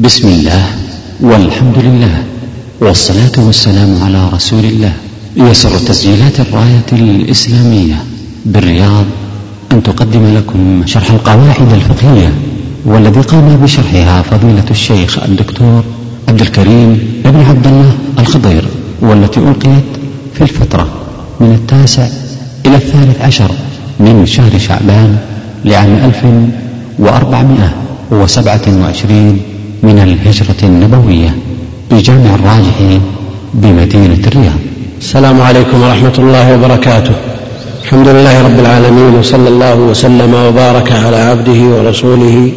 بسم الله والحمد لله والصلاة والسلام على رسول الله. يسر تسجيلات الراية الإسلامية بالرياض. أن تقدم لكم شرح القواعد الفقهية والذي قام بشرحها فضيلة الشيخ الدكتور عبد الكريم بن عبد الله الخضير والتي ألقيت في الفترة من التاسع إلى الثالث عشر من شهر شعبان لعام ألف وأربعمائة وسبعة وعشرين من الهجرة النبوية بجامع الراجحين بمدينة الرياض. السلام عليكم ورحمة الله وبركاته. الحمد لله رب العالمين وصلى الله وسلم وبارك على عبده ورسوله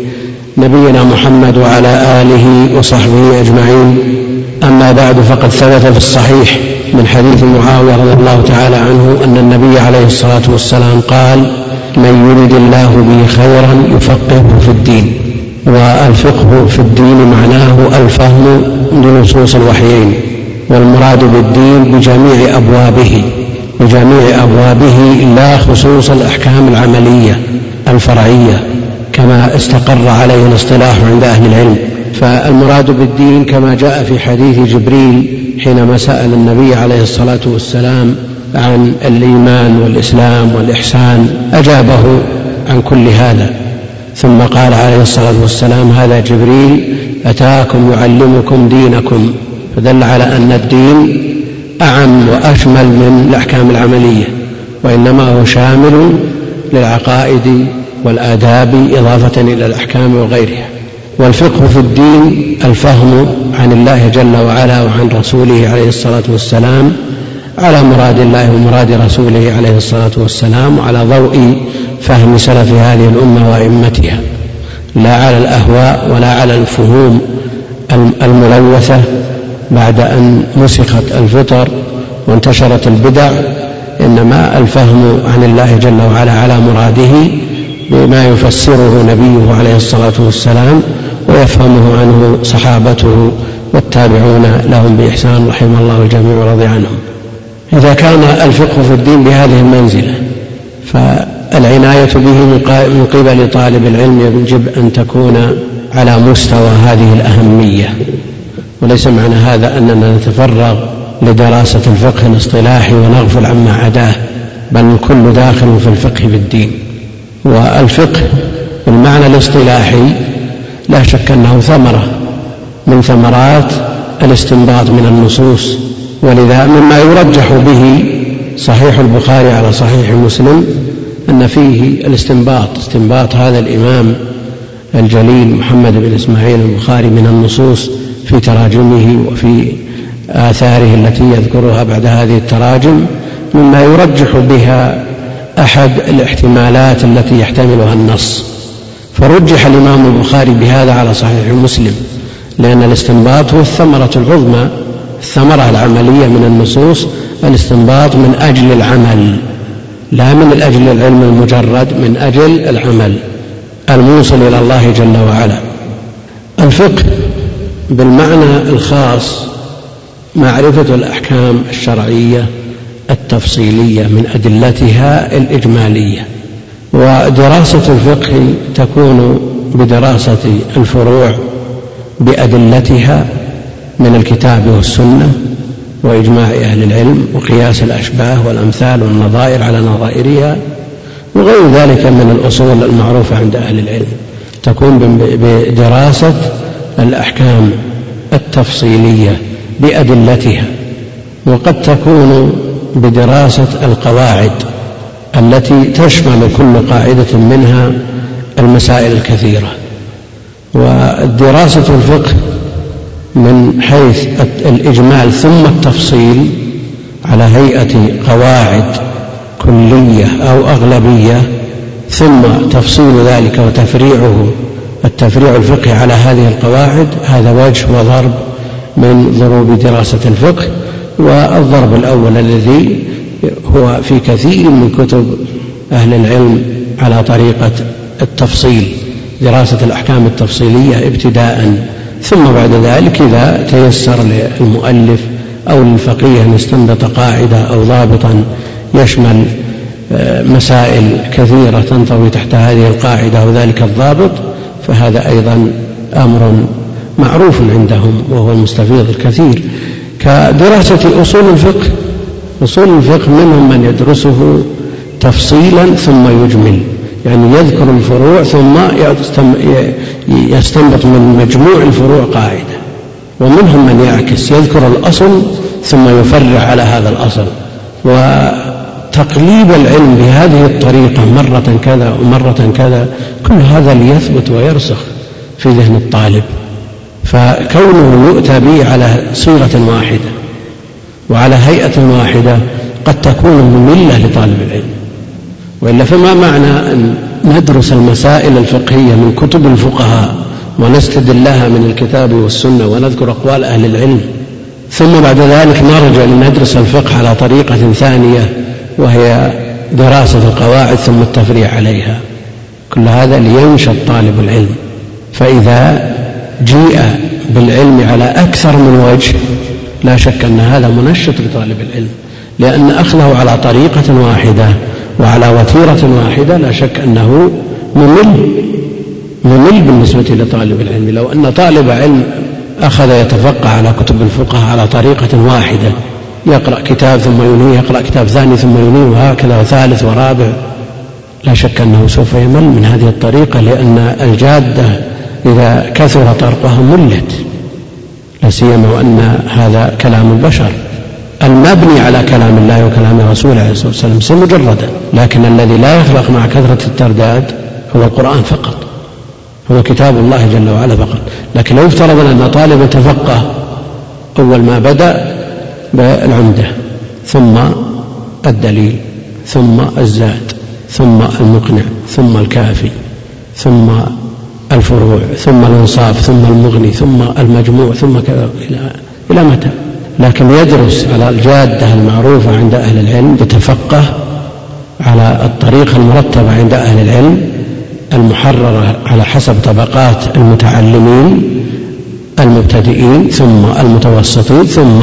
نبينا محمد وعلى آله وصحبه أجمعين. أما بعد فقد ثبت في الصحيح من حديث معاوية رضي الله تعالى عنه أن النبي عليه الصلاة والسلام قال من يرد الله به خيرا يفقهه في الدين. والفقه في الدين معناه الفهم لنصوص الوحيين والمراد بالدين بجميع أبوابه بجميع أبوابه لا خصوص الأحكام العملية الفرعية كما استقر عليه الاصطلاح عند أهل العلم. فالمراد بالدين كما جاء في حديث جبريل حينما سأل النبي عليه الصلاة والسلام عن الإيمان والإسلام والإحسان أجابه عن كل هذا. ثم قال عليه الصلاة والسلام هذا جبريل أتاكم يعلمكم دينكم. فدل على أن الدين أعم وأشمل من الأحكام العملية وإنما هو شامل للعقائد والآداب إضافة إلى الأحكام وغيرها. والفقه في الدين الفهم عن الله جل وعلا وعن رسوله عليه الصلاة والسلام على مراد الله ومراد رسوله عليه الصلاة والسلام وعلى ضوء فهم سلف هذه الأمة وأئمتها. لا على الأهواء ولا على الفهوم الملوثة بعد أن مسخت الفطر وانتشرت البدع إنما الفهم عن الله جل وعلا على مراده بما يفسره نبيه عليه الصلاة والسلام ويفهمه عنه صحابته والتابعون لهم بإحسان رحم الله الجميع ورضي عنهم. إذا كان الفقه في الدين بهذه المنزلة فالعناية به من قبل طالب العلم يجب أن تكون على مستوى هذه الأهمية. وليس معنى هذا أننا نتفرغ لدراسة الفقه الاصطلاحي ونغفل عما عداه بل الكل داخل في الفقه بالدين والفقه بالمعنى الاصطلاحي لا شك أنه ثمرة من ثمرات الاستنباط من النصوص ولذا مما يرجح به صحيح البخاري على صحيح مسلم أن فيه الاستنباط استنباط هذا الإمام الجليل محمد بن إسماعيل البخاري من النصوص في تراجمه وفي آثاره التي يذكرها بعد هذه التراجم مما يرجح بها أحد الاحتمالات التي يحتملها النص. فرجح الإمام البخاري بهذا على صحيح مسلم لأن الاستنباط هو الثمرة العظمى الثمرة العملية من النصوص الاستنباط من أجل العمل لا من أجل العلم المجرد من أجل العمل. الموصل إلى الله جل وعلا. الفقه بالمعنى الخاص معرفة الأحكام الشرعية التفصيلية من أدلتها الإجمالية. ودراسة الفقه تكون بدراسة الفروع بأدلتها من الكتاب والسنة وإجماع أهل العلم وقياس الأشباه والأمثال والنظائر على نظائرها وغير ذلك من الأصول المعروفة عند أهل العلم. تكون بدراسة الأحكام التفصيلية بأدلتها وقد تكون بدراسة القواعد التي تشمل كل قاعدة منها المسائل الكثيرة. ودراسة الفقه من حيث الإجمال ثم التفصيل على هيئة قواعد كلية أو أغلبية ثم تفصيل ذلك وتفريعه التفريع الفقهي على هذه القواعد هذا وجه وضرب من ضروب دراسة الفقه والضرب الأول الذي هو في كثير من كتب أهل العلم على طريقة التفصيل دراسة الأحكام التفصيلية ابتداء ثم بعد ذلك إذا تيسر للمؤلف أو للفقيه أن يستنبط قاعدة أو ضابطا يشمل آه، مسائل كثيرة تنطوي تحت هذه القاعدة وذلك الضابط فهذا أيضا أمر معروف عندهم وهو المستفيض الكثير. كدراسة أصول الفقه أصول الفقه منهم من يدرسه تفصيلا ثم يجمل. يعني يذكر الفروع ثم يستنبط من مجموع الفروع قاعدة. ومنهم من يعكس يذكر الأصل ثم يفرع على هذا الأصل. وتقليب العلم بهذه الطريقة مرة كذا ومرة كذا كل هذا ليثبت ويرسخ في ذهن الطالب. فكونه يؤتى به على صيغة واحدة وعلى هيئة واحدة قد تكون مملة لطالب العلم. وإلا فما معنى أن ندرس المسائل الفقهية من كتب الفقهاء ونستدل لها من الكتاب والسنة ونذكر أقوال أهل العلم؟ ثم بعد ذلك نرجع لندرس الفقه على طريقة ثانية وهي دراسة القواعد ثم التفريع عليها. كل هذا لينشط طالب العلم. فإذا جيء بالعلم على أكثر من وجه لا شك أن هذا منشط لطالب العلم لأن أخذه على طريقة واحدة. وعلى وتيرة واحدة لا شك أنه ممل ممل بالنسبة لطالب العلم. لو أن طالب علم أخذ يتفقه على كتب الفقه على طريقة واحدة يقرأ كتاب ثم ينهيه يقرأ كتاب ثاني ثم ينهيه وهكذا وثالث ورابع لا شك أنه سوف يمل من هذه الطريقة لأن الجادة إذا كثر طرقها ملت. لا سيما وأن هذا كلام البشر. المبني على كلام الله وكلام رسوله عليه الصلاة والسلام مجردا لكن الذي لا يخلق مع كثرة الترداد هو القرآن فقط هو كتاب الله جل وعلا فقط لكن لو افترض أن طالب تفقه أول ما بدأ بالعمدة ثم الدليل ثم الزاد ثم المقنع ثم الكافي ثم الفروع ثم الانصاف ثم المغني ثم المجموع ثم كذا إلى متى؟ لكن يدرس على الجادة المعروفة عند أهل العلم يتفقه على الطريقة المرتبة عند أهل العلم المحررة على حسب طبقات المتعلمين المبتدئين ثم المتوسطين ثم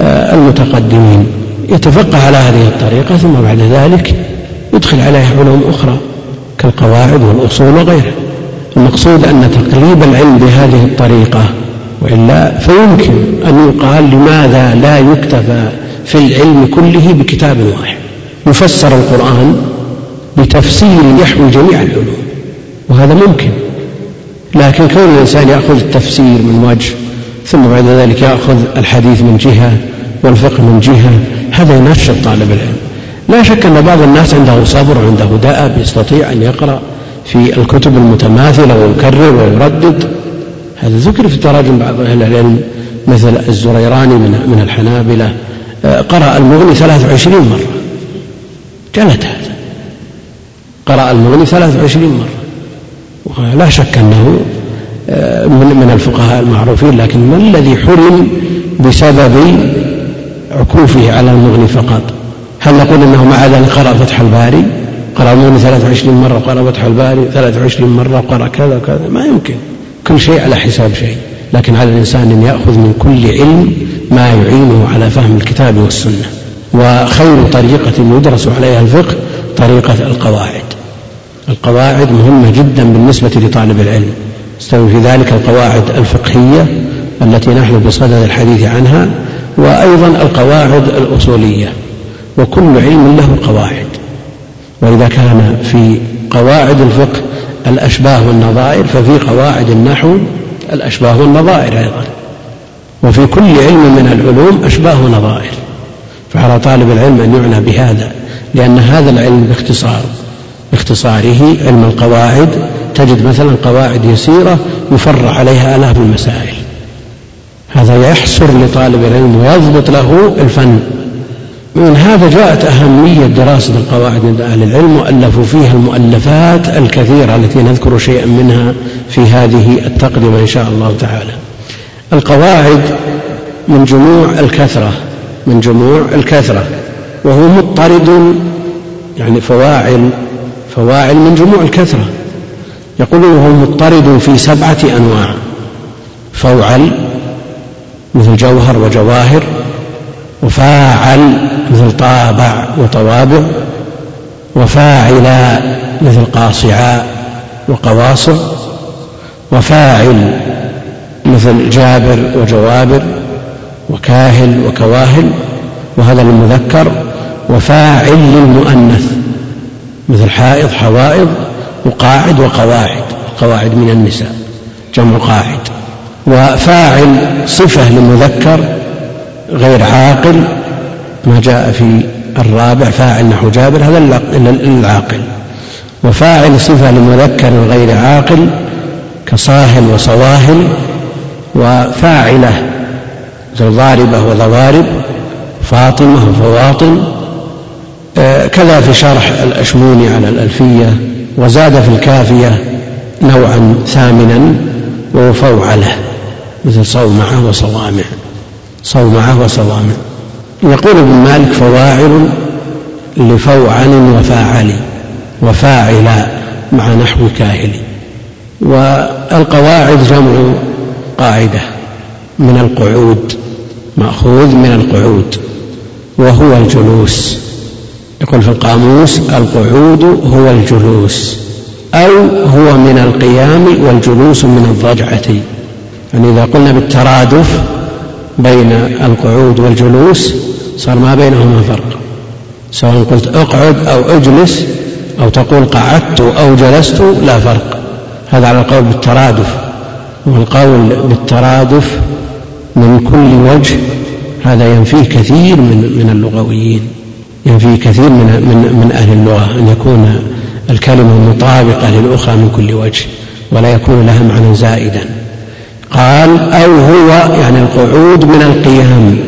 آه، المتقدمين. يتفقه على هذه الطريقة ثم بعد ذلك يدخل عليها علوم أخرى كالقواعد والأصول وغيرها. المقصود أن تقريب العلم بهذه الطريقة وإلا فيمكن أن يقال لماذا لا يكتفى في العلم كله بكتاب واحد. يفسر القرآن بتفسير يحوي جميع العلوم وهذا ممكن. لكن كون الإنسان يأخذ التفسير من وجه ثم بعد ذلك يأخذ الحديث من جهة والفقه من جهة هذا ينشط طالب العلم. لا شك أن بعض الناس عنده صبر وعنده دأب يستطيع أن يقرأ في الكتب المتماثلة ويكرر ويردد. هذا ذكر في تراجم بعض أهل العلم مثل الزريراني من من الحنابلة آه، قرأ المغني 23 مرة. جلد هذا. قرأ المغني 23 مرة. ولا شك أنه آه، من الفقهاء المعروفين لكن ما الذي حرم بسبب عكوفه على المغني فقط؟ هل نقول إنه مع ذلك قرأ فتح الباري؟ قرأ المغني 23 مرة وقرأ فتح الباري 23 مرة وقرأ كذا وكذا ما يمكن. كل شيء على حساب شيء. لكن على الإنسان أن يأخذ من كل علم ما يعينه على فهم الكتاب والسنة. وخير طريقة يدرس عليها الفقه طريقة القواعد. القواعد مهمة جدا بالنسبة لطالب العلم. استوي في ذلك القواعد الفقهية التي نحن بصدد الحديث عنها وأيضا القواعد الأصولية. وكل علم له قواعد. وإذا كان في قواعد الفقه الأشباه والنظائر ففي قواعد النحو الأشباه والنظائر أيضا. وفي كل علم من العلوم أشباه ونظائر. فعلى طالب العلم أن يعنى بهذا لأن هذا العلم باختصار باختصاره علم القواعد تجد مثلا قواعد يسيرة يفرع عليها آلاف المسائل. هذا يحسر لطالب العلم ويضبط له الفن. من هذا جاءت أهمية دراسة القواعد عند أهل العلم وألفوا فيها المؤلفات الكثيرة التي نذكر شيئا منها في هذه التقدمة إن شاء الله تعالى. القواعد من جموع الكثرة من جموع الكثرة وهو مضطرد يعني فواعل فواعل من جموع الكثرة. يقولون هو مضطرد في سبعة أنواع فوعل مثل جوهر وجواهر وفاعل مثل طابع وطوابع وفاعلا مثل قاصعاء وقواصع وفاعل مثل جابر وجوابر وكاهل وكواهل وهذا للمذكر وفاعل للمؤنث مثل حائض حوائض وقاعد وقواعد قواعد من النساء جمع قاعد. وفاعل صفة لمذكر غير عاقل ما جاء في الرابع فاعل نحو جابر هذا للعاقل وفاعل صفة لمذكر غير عاقل كصاهل وصواهل وفاعلة ضاربة وضوارب فاطمة وفواطم آه، كذا في شرح الأشموني على الألفية وزاد في الكافية نوعا ثامنا وهو فوعلة مثل صومعة وصوامع. صومعة وصوامع يقول ابن مالك فواعل لفوعل وفاعل وفاعل مع نحو كاهل والقواعد جمع قاعدة من القعود مأخوذ من القعود وهو الجلوس. يقول في القاموس القعود هو الجلوس أو هو من القيام والجلوس من الضجعة. يعني إذا قلنا بالترادف بين القعود والجلوس صار ما بينهما فرق. سواء قلت اقعد أو اجلس أو تقول قعدت أو جلست لا فرق. هذا على القول بالترادف. والقول بالترادف من كل وجه هذا ينفيه كثير من من اللغويين ينفيه كثير من من من أهل اللغة أن يكون الكلمة مطابقة للأخرى من كل وجه ولا يكون لها معنى زائدا. قال أو هو يعني القعود من القيام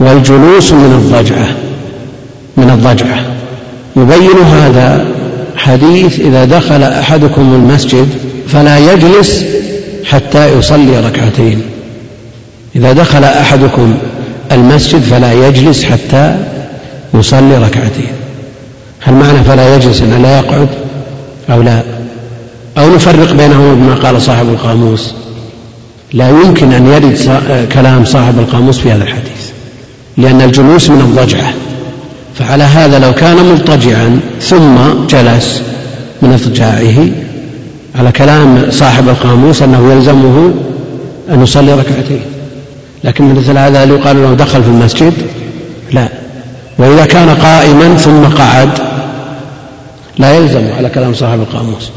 والجلوس من الضجعة من الضجعة. يبين هذا حديث إذا دخل أحدكم المسجد فلا يجلس حتى يصلي ركعتين. إذا دخل أحدكم المسجد فلا يجلس حتى يصلي ركعتين. هل معنى فلا يجلس أنه لا يقعد أو لا؟ أو نفرق بينهما بما قال صاحب القاموس؟ لا يمكن أن يرد كلام صاحب القاموس في هذا الحديث لأن الجلوس من الضجعة. فعلى هذا لو كان مضطجعا ثم جلس من اضطجاعه على كلام صاحب القاموس أنه يلزمه أن يصلي ركعتين. لكن مثل هذا هل يقال له دخل في المسجد؟ لا. وإذا كان قائما ثم قعد لا يلزم على كلام صاحب القاموس.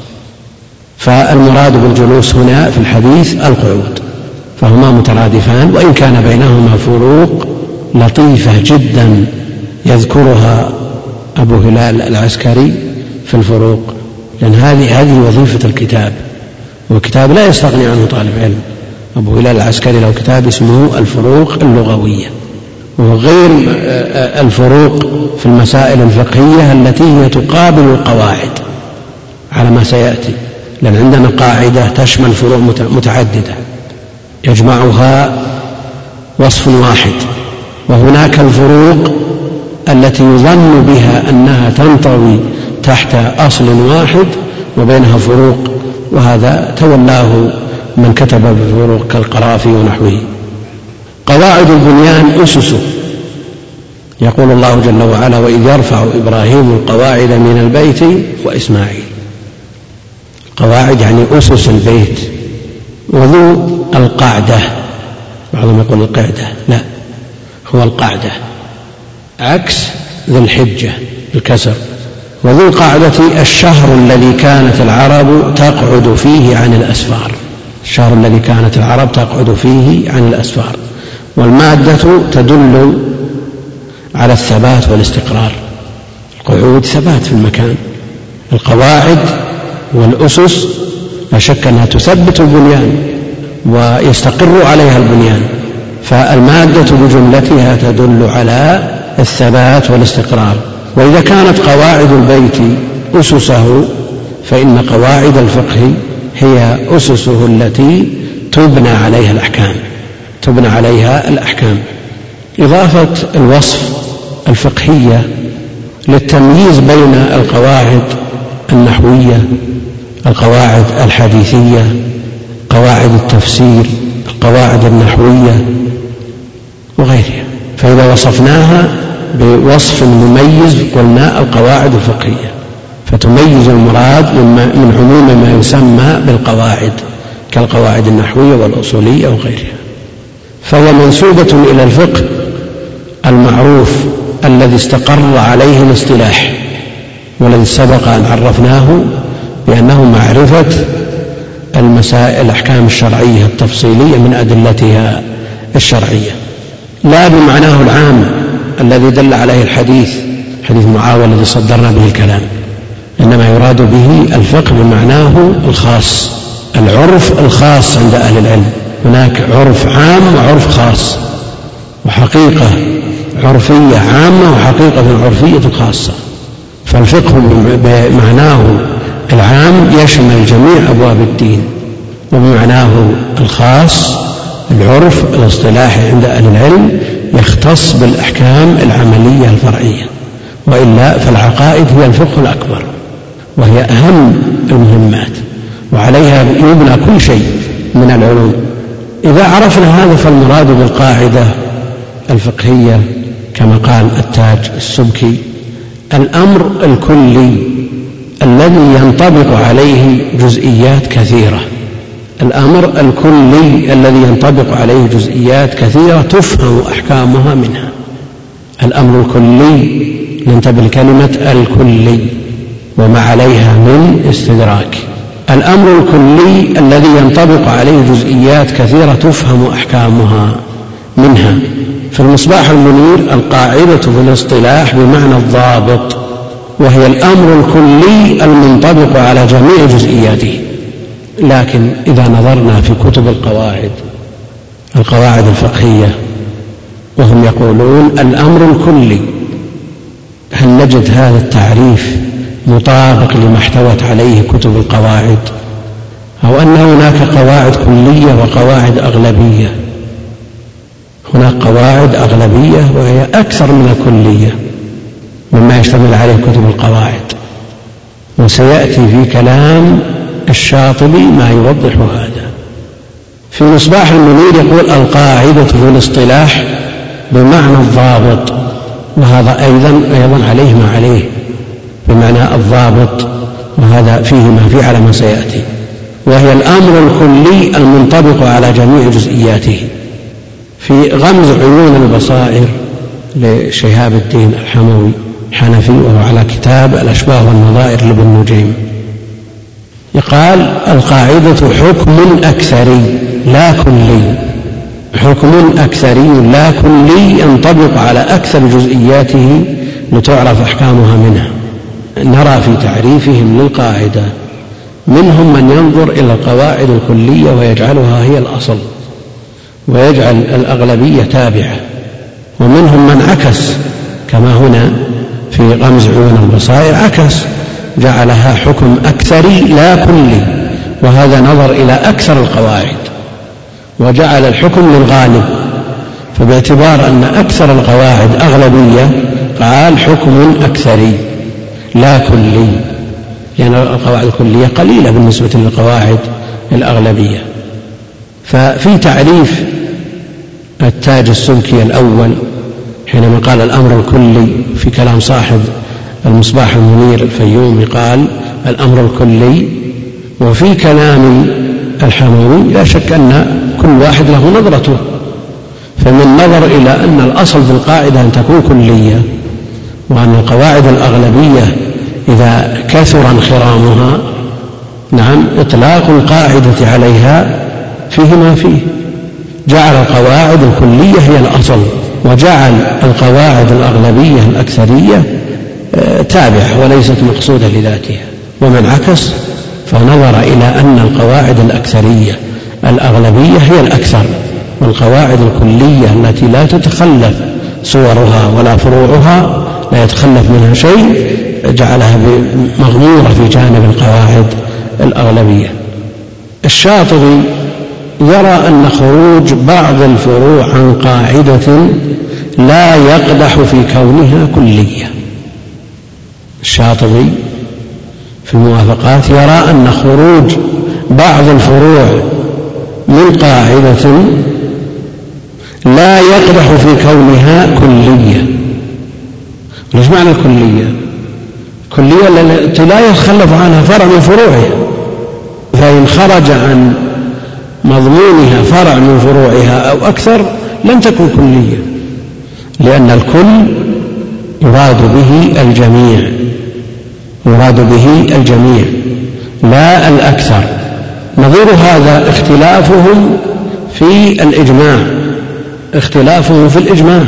فالمراد بالجلوس هنا في الحديث القعود فهما مترادفان وإن كان بينهما فروق لطيفة جدا يذكرها أبو هلال العسكري في الفروق لأن هذه هذه وظيفة الكتاب والكتاب لا يستغني عنه طالب علم. أبو هلال العسكري له كتاب اسمه الفروق اللغوية وهو غير الفروق في المسائل الفقهية التي هي تقابل القواعد على ما سيأتي. لأن عندنا قاعدة تشمل فروع متعددة. يجمعها وصف واحد وهناك الفروق التي يظن بها أنها تنطوي تحت أصل واحد وبينها فروق وهذا تولاه من كتب بالفروق كالقرافي ونحوه. قواعد البنيان أسسه يقول الله جل وعلا وإذ يرفع إبراهيم القواعد من البيت وإسماعيل. قواعد يعني أسس البيت وذو القعدة بعضهم يقول القعدة لا هو القعدة عكس ذي الحجة بالكسر وذو القعدة الشهر الذي كانت العرب تقعد فيه عن الأسفار. الشهر الذي كانت العرب تقعد فيه عن الأسفار. والمادة تدل على الثبات والاستقرار. القعود ثبات في المكان. القواعد والأسس لا شك أنها تثبت البنيان ويستقر عليها البنيان فالمادة بجملتها تدل على الثبات والاستقرار. وإذا كانت قواعد البيت أسسه فإن قواعد الفقه هي أسسه التي تبنى عليها الأحكام تبنى عليها الأحكام. إضافة الوصف الفقهية للتمييز بين القواعد النحوية القواعد الحديثية قواعد التفسير القواعد النحوية وغيرها. فإذا وصفناها بوصف مميز قلنا القواعد الفقهية فتميز المراد من عموم ما يسمى بالقواعد كالقواعد النحوية والأصولية وغيرها. فهي منسوبة إلى الفقه المعروف الذي استقر عليه الاصطلاح والذي سبق أن عرفناه بأنه معرفة المسائل الأحكام الشرعية التفصيلية من أدلتها الشرعية. لا بمعناه العام الذي دل عليه الحديث حديث معاوية الذي صدرنا به الكلام. إنما يراد به الفقه بمعناه الخاص العرف الخاص عند أهل العلم. هناك عرف عام وعرف خاص وحقيقة عرفية عامة وحقيقة عرفية خاصة. فالفقه بمعناه العام يشمل جميع أبواب الدين وبمعناه الخاص العرف الاصطلاحي عند أهل العلم يختص بالأحكام العملية الفرعية. وإلا فالعقائد هي الفقه الأكبر وهي أهم المهمات وعليها يبنى كل شيء من العلوم. إذا عرفنا هذا فالمراد بالقاعدة الفقهية كما قال التاج السبكي الأمر الكلي الذي ينطبق عليه جزئيات كثيرة. الأمر الكلي الذي ينطبق عليه جزئيات كثيرة تفهم أحكامها منها. الأمر الكلي ننتبه لكلمة الكلي وما عليها من استدراك. الأمر الكلي الذي ينطبق عليه جزئيات كثيرة تفهم أحكامها منها. في المصباح المنير القاعدة في الاصطلاح بمعنى الضابط. وهي الأمر الكلي المنطبق على جميع جزئياته. لكن إذا نظرنا في كتب القواعد القواعد الفقهية وهم يقولون الأمر الكلي هل نجد هذا التعريف مطابق لما احتوت عليه كتب القواعد؟ أو أن هناك قواعد كلية وقواعد أغلبية؟ هناك قواعد أغلبية وهي أكثر من الكلية. مما يشتمل عليه كتب القواعد. وسيأتي في كلام الشاطبي ما يوضح هذا. في مصباح المنير يقول القاعدة في الاصطلاح بمعنى الضابط وهذا أيضا أيضا عليه ما عليه بمعنى الضابط وهذا فيه ما فيه على ما سيأتي. وهي الأمر الكلي المنطبق على جميع جزئياته. في غمز عيون البصائر لشهاب الدين الحموي. حنفي وهو على كتاب الأشباه والنظائر لابن نجيم. يقال القاعدة حكم أكثري لا كلي. حكم أكثري لا كلي ينطبق على أكثر جزئياته لتعرف أحكامها منها. نرى في تعريفهم للقاعدة. منهم من ينظر إلى القواعد الكلية ويجعلها هي الأصل ويجعل الأغلبية تابعة. ومنهم من عكس كما هنا في غمز عيون البصائر عكس جعلها حكم أكثري لا كلي وهذا نظر إلى أكثر القواعد وجعل الحكم للغالب فباعتبار أن أكثر القواعد أغلبية قال حكم أكثري لا كلي لأن القواعد الكلية قليلة بالنسبة للقواعد الأغلبية. ففي تعريف التاج السلكي الأول حينما قال الأمر الكلي في كلام صاحب المصباح المنير الفيومي قال الأمر الكلي وفي كلام الحموي لا شك أن كل واحد له نظرته فمن نظر إلى أن الأصل في القاعدة أن تكون كلية وأن القواعد الأغلبية إذا كثر انخرامها نعم إطلاق القاعدة عليها فيه ما فيه. جعل القواعد الكلية هي الأصل. وجعل القواعد الأغلبية الأكثرية آه، تابعة وليست مقصودة لذاتها. ومن عكس فنظر إلى أن القواعد الأكثرية الأغلبية هي الأكثر والقواعد الكلية التي لا تتخلف صورها ولا فروعها لا يتخلف منها شيء جعلها مغمورة في جانب القواعد الأغلبية. الشاطبي يرى أن خروج بعض الفروع عن قاعدة لا يقدح في كونها كلية. الشاطبي في الموافقات يرى أن خروج بعض الفروع من قاعدة لا يقدح في كونها كلية. إيش معنى الكلية؟ كلية التي لا يتخلف عنها فرع من فروعها. فإن خرج عن مضمونها فرع من فروعها أو أكثر لم تكن كلية لأن الكل يراد به الجميع يراد به الجميع لا الأكثر. نظير هذا اختلافهم في الإجماع اختلافهم في الإجماع.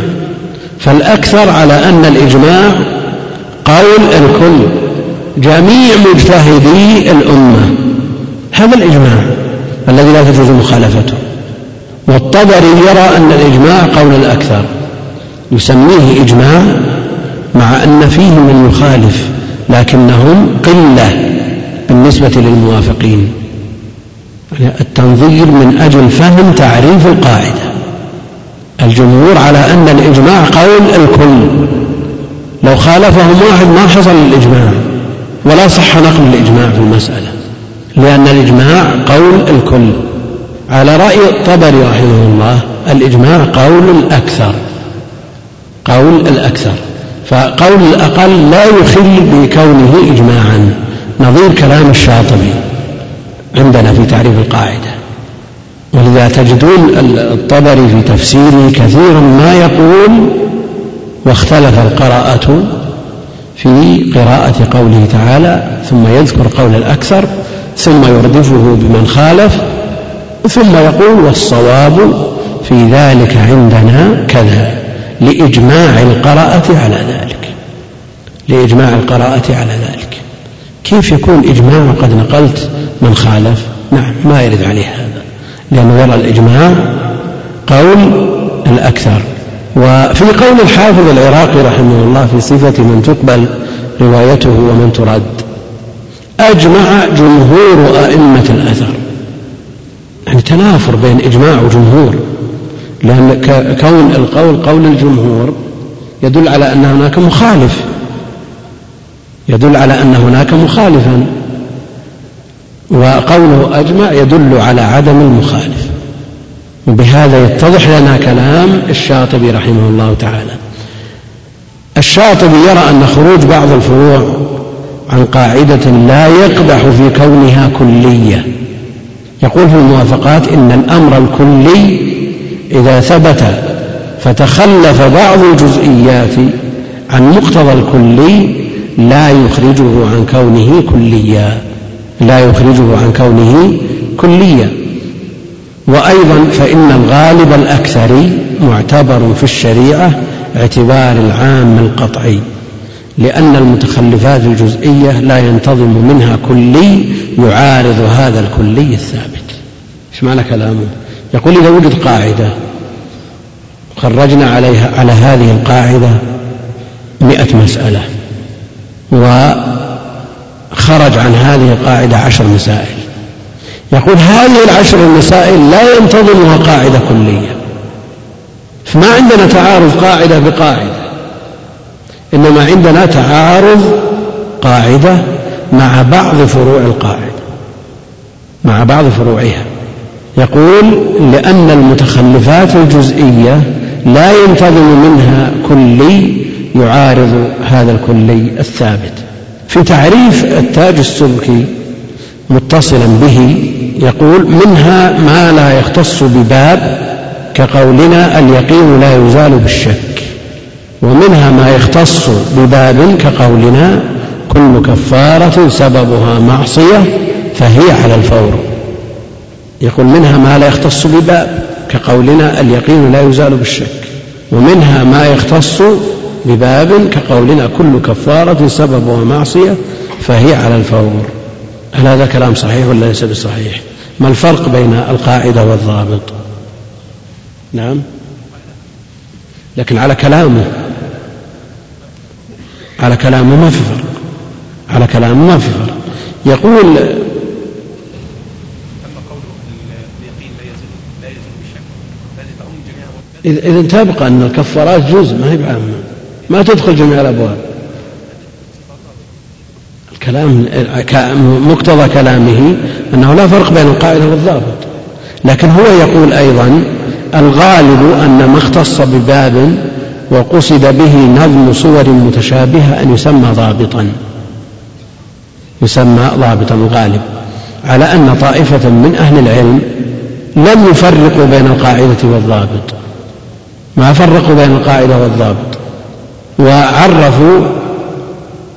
فالأكثر على أن الإجماع قول الكل جميع مجتهدي الأمة. هذا الإجماع. الذي لا تجوز مخالفته. والطبري يرى أن الإجماع قول الأكثر. يسميه إجماع مع أن فيه من يخالف لكنهم قلة بالنسبة للموافقين. يعني التنظير من أجل فهم تعريف القاعدة. الجمهور على أن الإجماع قول الكل. لو خالفهم واحد ما حصل الإجماع ولا صح نقل الإجماع في المسألة. لأن الإجماع قول الكل. على رأي الطبري رحمه الله الإجماع قول الأكثر. قول الأكثر. فقول الأقل لا يخل بكونه إجماعا. نظير كلام الشاطبي عندنا في تعريف القاعدة. ولذا تجدون الطبري في تفسيره كثيرا ما يقول واختلف القراءة في قراءة قوله تعالى ثم يذكر قول الأكثر ثم يردفه بمن خالف ثم يقول والصواب في ذلك عندنا كذا لإجماع القراءة على ذلك لإجماع القراءة على ذلك. كيف يكون إجماع وقد نقلت من خالف؟ نعم ما يرد عليه هذا لأنه يرى الإجماع قول الأكثر. وفي قول الحافظ العراقي رحمه الله في صفة من تقبل روايته ومن ترد. أجمع جمهور أئمة الأثر. يعني تنافر بين إجماع وجمهور. لأن كون القول قول الجمهور يدل على أن هناك مخالف. يدل على أن هناك مخالفا. وقوله أجمع يدل على عدم المخالف. وبهذا يتضح لنا كلام الشاطبي رحمه الله تعالى. الشاطبي يرى أن خروج بعض الفروع عن قاعدة لا يقدح في كونها كلية. يقول في الموافقات إن الأمر الكلي إذا ثبت فتخلف بعض الجزئيات عن مقتضى الكلي لا يخرجه عن كونه كليا لا يخرجه عن كونه كليا. وأيضا فإن الغالب الأكثر معتبر في الشريعة اعتبار العام القطعي. لأن المتخلفات الجزئية لا ينتظم منها كلي يعارض هذا الكلي الثابت. إيش معنى كلامه؟ يقول إذا وجد قاعدة خرجنا عليها على هذه القاعدة مئة مسألة وخرج عن هذه القاعدة عشر مسائل. يقول هذه العشر المسائل لا ينتظمها قاعدة كلية. فما عندنا تعارض قاعدة بقاعدة. إنما عندنا تعارض قاعدة مع بعض فروع القاعدة مع بعض فروعها. يقول لأن المتخلفات الجزئية لا ينتظم منها كلي يعارض هذا الكلي الثابت. في تعريف التاج السبكي متصلا به يقول منها ما لا يختص بباب كقولنا اليقين لا يزال بالشك. ومنها ما يختص بباب كقولنا كل كفارة سببها معصية فهي على الفور. يقول منها ما لا يختص بباب كقولنا اليقين لا يزال بالشك. ومنها ما يختص بباب كقولنا كل كفارة سببها معصية فهي على الفور. هل هذا كلام صحيح ولا ليس بصحيح؟ ما الفرق بين القاعدة والضابط؟ نعم. لكن على كلامه على كلامه ما في فرق على كلامه ما في فرق يقول إذا تبقى أن الكفارات جزء ما هي بعامة. ما تدخل جميع الأبواب. الكلام مقتضى كلامه أنه لا فرق بين القاعدة والضابط. لكن هو يقول أيضا الغالب أن ما اختص بباب وقصد به نظم صور متشابهة أن يسمى ضابطا. يسمى ضابطا الغالب. على أن طائفة من أهل العلم لم يفرقوا بين القاعدة والضابط. ما فرقوا بين القاعدة والضابط. وعرفوا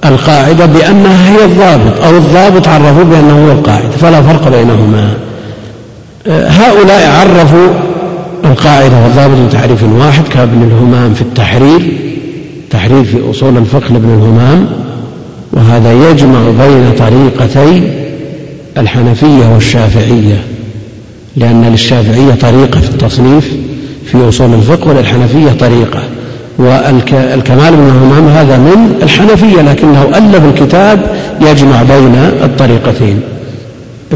القاعدة بأنها هي الضابط أو الضابط عرفوا بأنه هو القاعدة فلا فرق بينهما. هؤلاء عرفوا القاعدة والضابط بتعريف واحد كابن الهمام في التحرير تحرير في أصول الفقه لابن الهمام وهذا يجمع بين طريقتي الحنفية والشافعية لأن للشافعية طريقة في التصنيف في أصول الفقه وللحنفية طريقة والكمال بن همام هذا من الحنفية لكنه ألف الكتاب يجمع بين الطريقتين.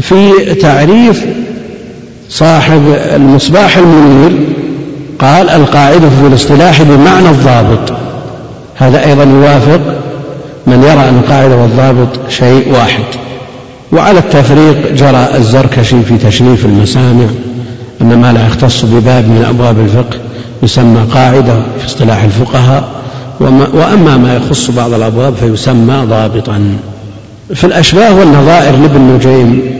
في تعريف صاحب المصباح المنير قال القاعدة في الاصطلاح بمعنى الضابط. هذا أيضا يوافق من يرى أن القاعدة والضابط شيء واحد. وعلى التفريق جرى الزركشي في تشريف المسامع أن ما لا يختص بباب من أبواب الفقه يسمى قاعدة في اصطلاح الفقهاء وأما ما يخص بعض الأبواب فيسمى ضابطا. في الأشباه والنظائر لابن نجيم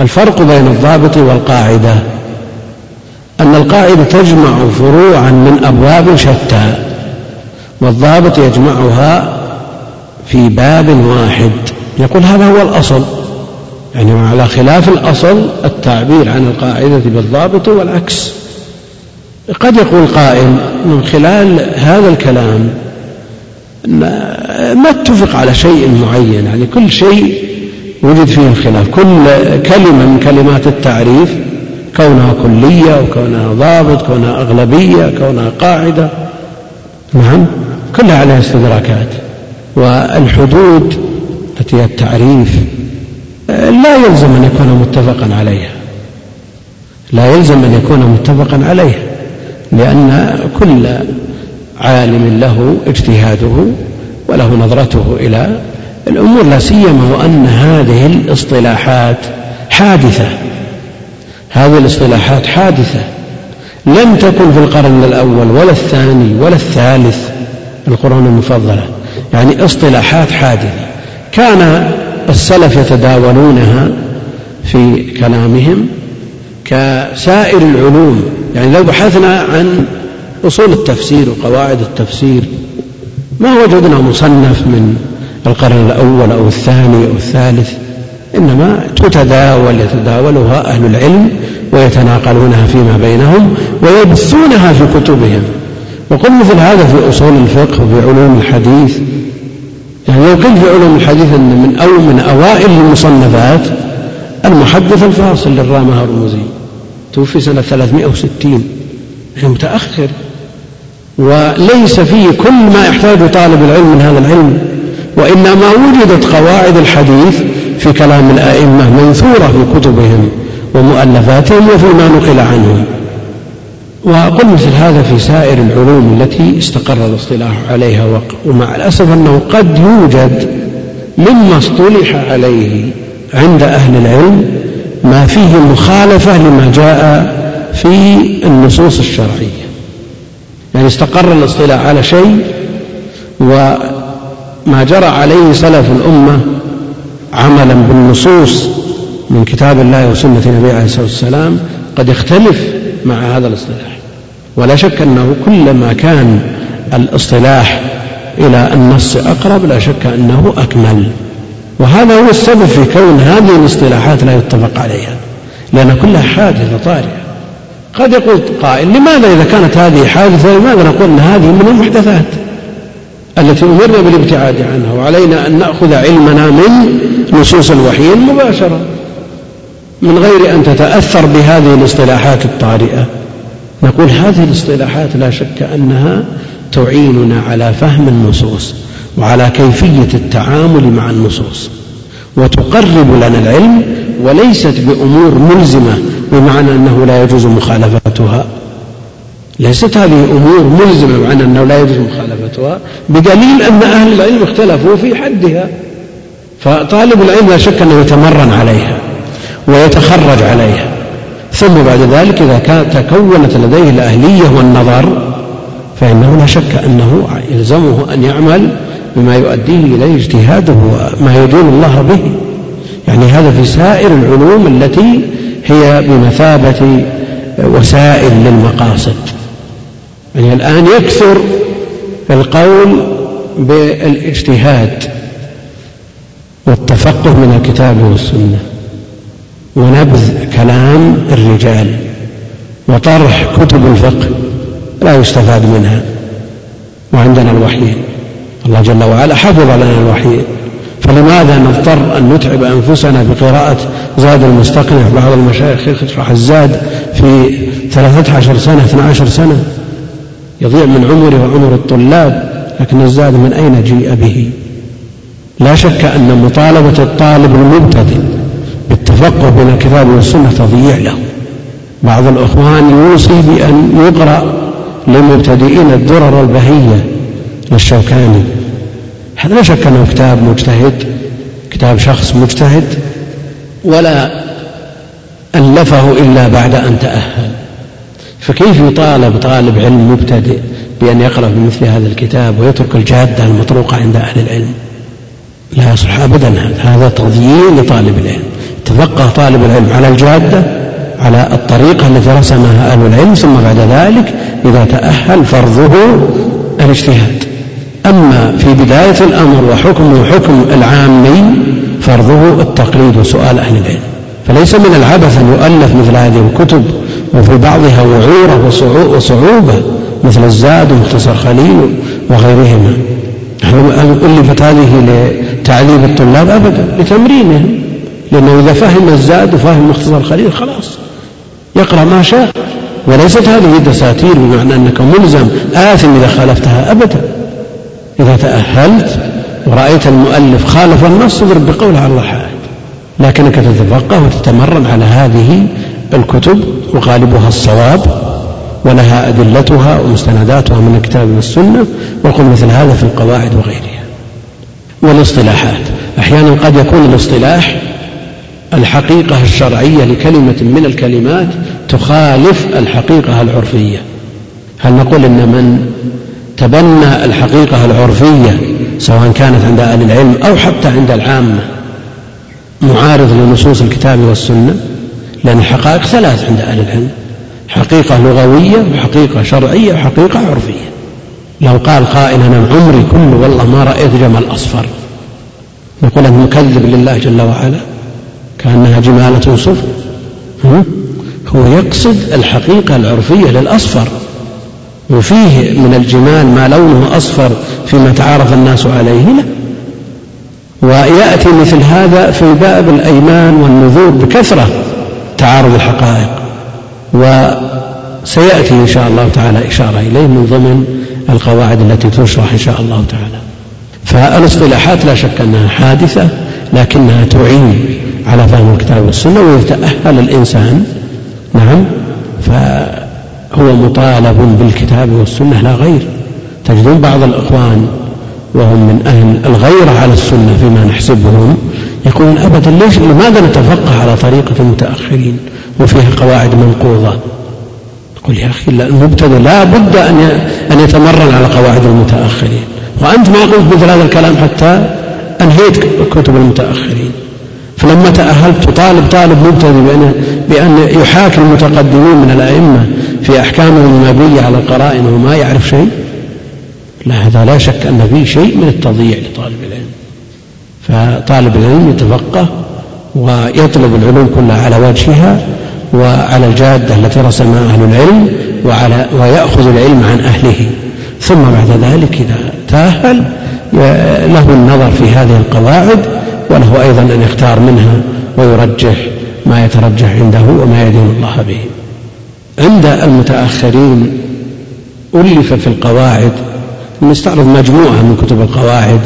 الفرق بين الضابط والقاعدة أن القاعدة تجمع فروعا من أبواب شتى والضابط يجمعها في باب واحد. يقول هذا هو الأصل. يعني على خلاف الأصل التعبير عن القاعدة بالضابط والعكس. قد يقول قائل من خلال هذا الكلام ما اتفق على شيء معين يعني كل شيء وجد فيه الخلاف كل كلمة من كلمات التعريف كونها كلية وكونها ضابط كونها أغلبية كونها قاعدة. نعم كلها عليها استدراكات. والحدود التي هي التعريف لا يلزم أن يكون متفقا عليها. لا يلزم أن يكون متفقا عليها لأن كل عالم له اجتهاده وله نظرته إلى الأمور لا سيما وأن هذه الاصطلاحات حادثة. هذه الاصطلاحات حادثة. لم تكن في القرن الأول ولا الثاني ولا الثالث القرون المفضلة. يعني اصطلاحات حادثة. كان السلف يتداولونها في كلامهم كسائر العلوم. يعني لو بحثنا عن أصول التفسير وقواعد التفسير ما وجدنا مصنف من القرن الأول أو الثاني أو الثالث إنما تتداول يتداولها أهل العلم ويتناقلونها فيما بينهم ويبثونها في كتبهم. وقل مثل هذا في أصول الفقه وفي علوم الحديث. يعني قلت في علوم الحديث أن من أو من أوائل المصنفات المحدث الفاصل للرامة هرمزي توفي سنة 360 يعني متأخر. وليس فيه كل ما يحتاج طالب العلم من هذا العلم. وإنما وجدت قواعد الحديث في كلام الأئمة منثورة في كتبهم ومؤلفاتهم وفيما نقل عنهم. وقل مثل هذا في سائر العلوم التي استقر الاصطلاح عليها ومع الأسف أنه قد يوجد مما اصطلح عليه عند أهل العلم ما فيه مخالفة لما جاء في النصوص الشرعية. يعني استقر الاصطلاح على شيء وما جرى عليه سلف الأمة عملا بالنصوص من كتاب الله وسنة النبي عليه الصلاة والسلام قد يختلف مع هذا الاصطلاح. ولا شك أنه كلما كان الاصطلاح إلى النص أقرب لا شك أنه أكمل. وهذا هو السبب في كون هذه الاصطلاحات لا يتفق عليها لأن كلها حادثة طارئة قد يقول قائل لماذا إذا كانت هذه حادثة لماذا نقول أن هذه من المحدثات؟ التي أمرنا بالابتعاد عنها وعلينا أن نأخذ علمنا من نصوص الوحي مباشرة من غير أن تتأثر بهذه الاصطلاحات الطارئة. نقول هذه الاصطلاحات لا شك أنها تعيننا على فهم النصوص وعلى كيفية التعامل مع النصوص وتقرب لنا العلم وليست بأمور ملزمة بمعنى أنه لا يجوز مخالفتها ليست هذه أمور ملزمة بمعنى أنه لا يجوز مخالفتها بدليل أن أهل العلم اختلفوا في حدها. فطالب العلم لا شك أنه يتمرن عليها ويتخرج عليها. ثم بعد ذلك إذا تكونت لديه الأهلية والنظر فإنه لا شك أنه يلزمه أن يعمل بما يؤديه إليه اجتهاده وما يدين الله به. يعني هذا في سائر العلوم التي هي بمثابة وسائل للمقاصد. يعني الآن يكثر القول بالإجتهاد والتفقه من الكتاب والسنة ونبذ كلام الرجال وطرح كتب الفقه لا يستفاد منها. وعندنا الوحيين الله جل وعلا حفظ لنا الوحيين فلماذا نضطر أن نتعب أنفسنا بقراءة زاد المستقنع؟ بعض المشايخ يشرح الزاد في ثلاثة عشر سنة اثنى عشر سنة. يضيع من عمره وعمر الطلاب لكن الزاد من أين جيء به؟ لا شك أن مطالبة الطالب المبتدئ بالتفقه بين الكتاب والسنة تضييع له. بعض الإخوان يوصي بأن يقرأ للمبتدئين الدرر البهية للشوكاني. هذا لا شك أنه كتاب مجتهد كتاب شخص مجتهد ولا ألفه إلا بعد أن تأهل. فكيف يطالب طالب علم مبتدئ بأن يقرأ بمثل هذا الكتاب ويترك الجادة المطروقة عند أهل العلم؟ لا يصلح أبدا. هذا تضييع لطالب العلم. تفقه طالب العلم على الجادة على الطريقة التي رسمها أهل العلم ثم بعد ذلك إذا تأهل فرضه الاجتهاد. أما في بداية الأمر وحكمه حكم العامي فرضه التقليد وسؤال أهل العلم. فليس من العبث أن يؤلف مثل هذه الكتب وفي بعضها وعورة وصعوبة مثل الزاد ومختصر خليل وغيرهما. ألفت هذه لتعليم الطلاب أبدا لتمرينهم. لأنه إذا فهم الزاد وفهم مختصر خليل خلاص يقرأ ما شاء. وليست هذه دساتير بمعنى أنك ملزم آثم إذا خالفتها أبدا. إذا تأهلت ورأيت المؤلف خالف النص اضرب بقوله على الله حائل لكنك تتفقه وتتمرن على هذه الكتب وغالبها الصواب ولها أدلتها ومستنداتها من الكتاب والسنة وقل مثل هذا في القواعد وغيرها. والاصطلاحات. أحيانا قد يكون الاصطلاح الحقيقة الشرعية لكلمة من الكلمات تخالف الحقيقة العرفية. هل نقول إن من تبنى الحقيقة العرفية سواء كانت عند أهل العلم أو حتى عند العامة معارض لنصوص الكتاب والسنة لأن الحقائق ثلاث عند أهل العلم حقيقة لغوية وحقيقة شرعية وحقيقة عرفية. لو قال قائل أنا عمري كله والله ما رأيت جمل أصفر. نقول أنه مكذب لله جل وعلا كأنها جمالة صفر. هو يقصد الحقيقة العرفية للأصفر. وفيه من الجمال ما لونه أصفر فيما تعارف الناس عليه لا. ويأتي مثل هذا في باب الأيمان والنذور بكثرة تعارض الحقائق. وسيأتي إن شاء الله تعالى إشارة إليه من ضمن القواعد التي تشرح إن شاء الله تعالى. فالإصطلاحات لا شك أنها حادثة لكنها تعين على فهم الكتاب والسنة ويتأهل الإنسان. نعم فهو مطالب بالكتاب والسنة لا غير. تجدون بعض الإخوان وهم من أهل الغيرة على السنة فيما نحسبهم يقولون أبدا ليش لماذا نتفقه على طريقة المتأخرين وفيها قواعد منقوضة؟ يقول يا أخي المبتدئ لا بد أن أن يتمرن على قواعد المتأخرين. وأنت ما قلت مثل هذا الكلام حتى أنهيت كتب المتأخرين. فلما تأهلت تطالب طالب مبتدئ بأن, بأن يحاكي المتقدمين من الأئمة في أحكامهم المبنية على القرائن وما يعرف شيء؟ لا هذا لا شك أن فيه شيء من التضييع لطالب العلم. فطالب العلم يتفقه ويطلب العلوم كلها على وجهها وعلى الجادة التي رسمها أهل العلم وعلى ويأخذ العلم عن أهله. ثم بعد ذلك إذا تأهل له النظر في هذه القواعد وله أيضا أن يختار منها ويرجح ما يترجح عنده وما يدين الله به. عند المتأخرين ألف في القواعد نستعرض مجموعة من كتب القواعد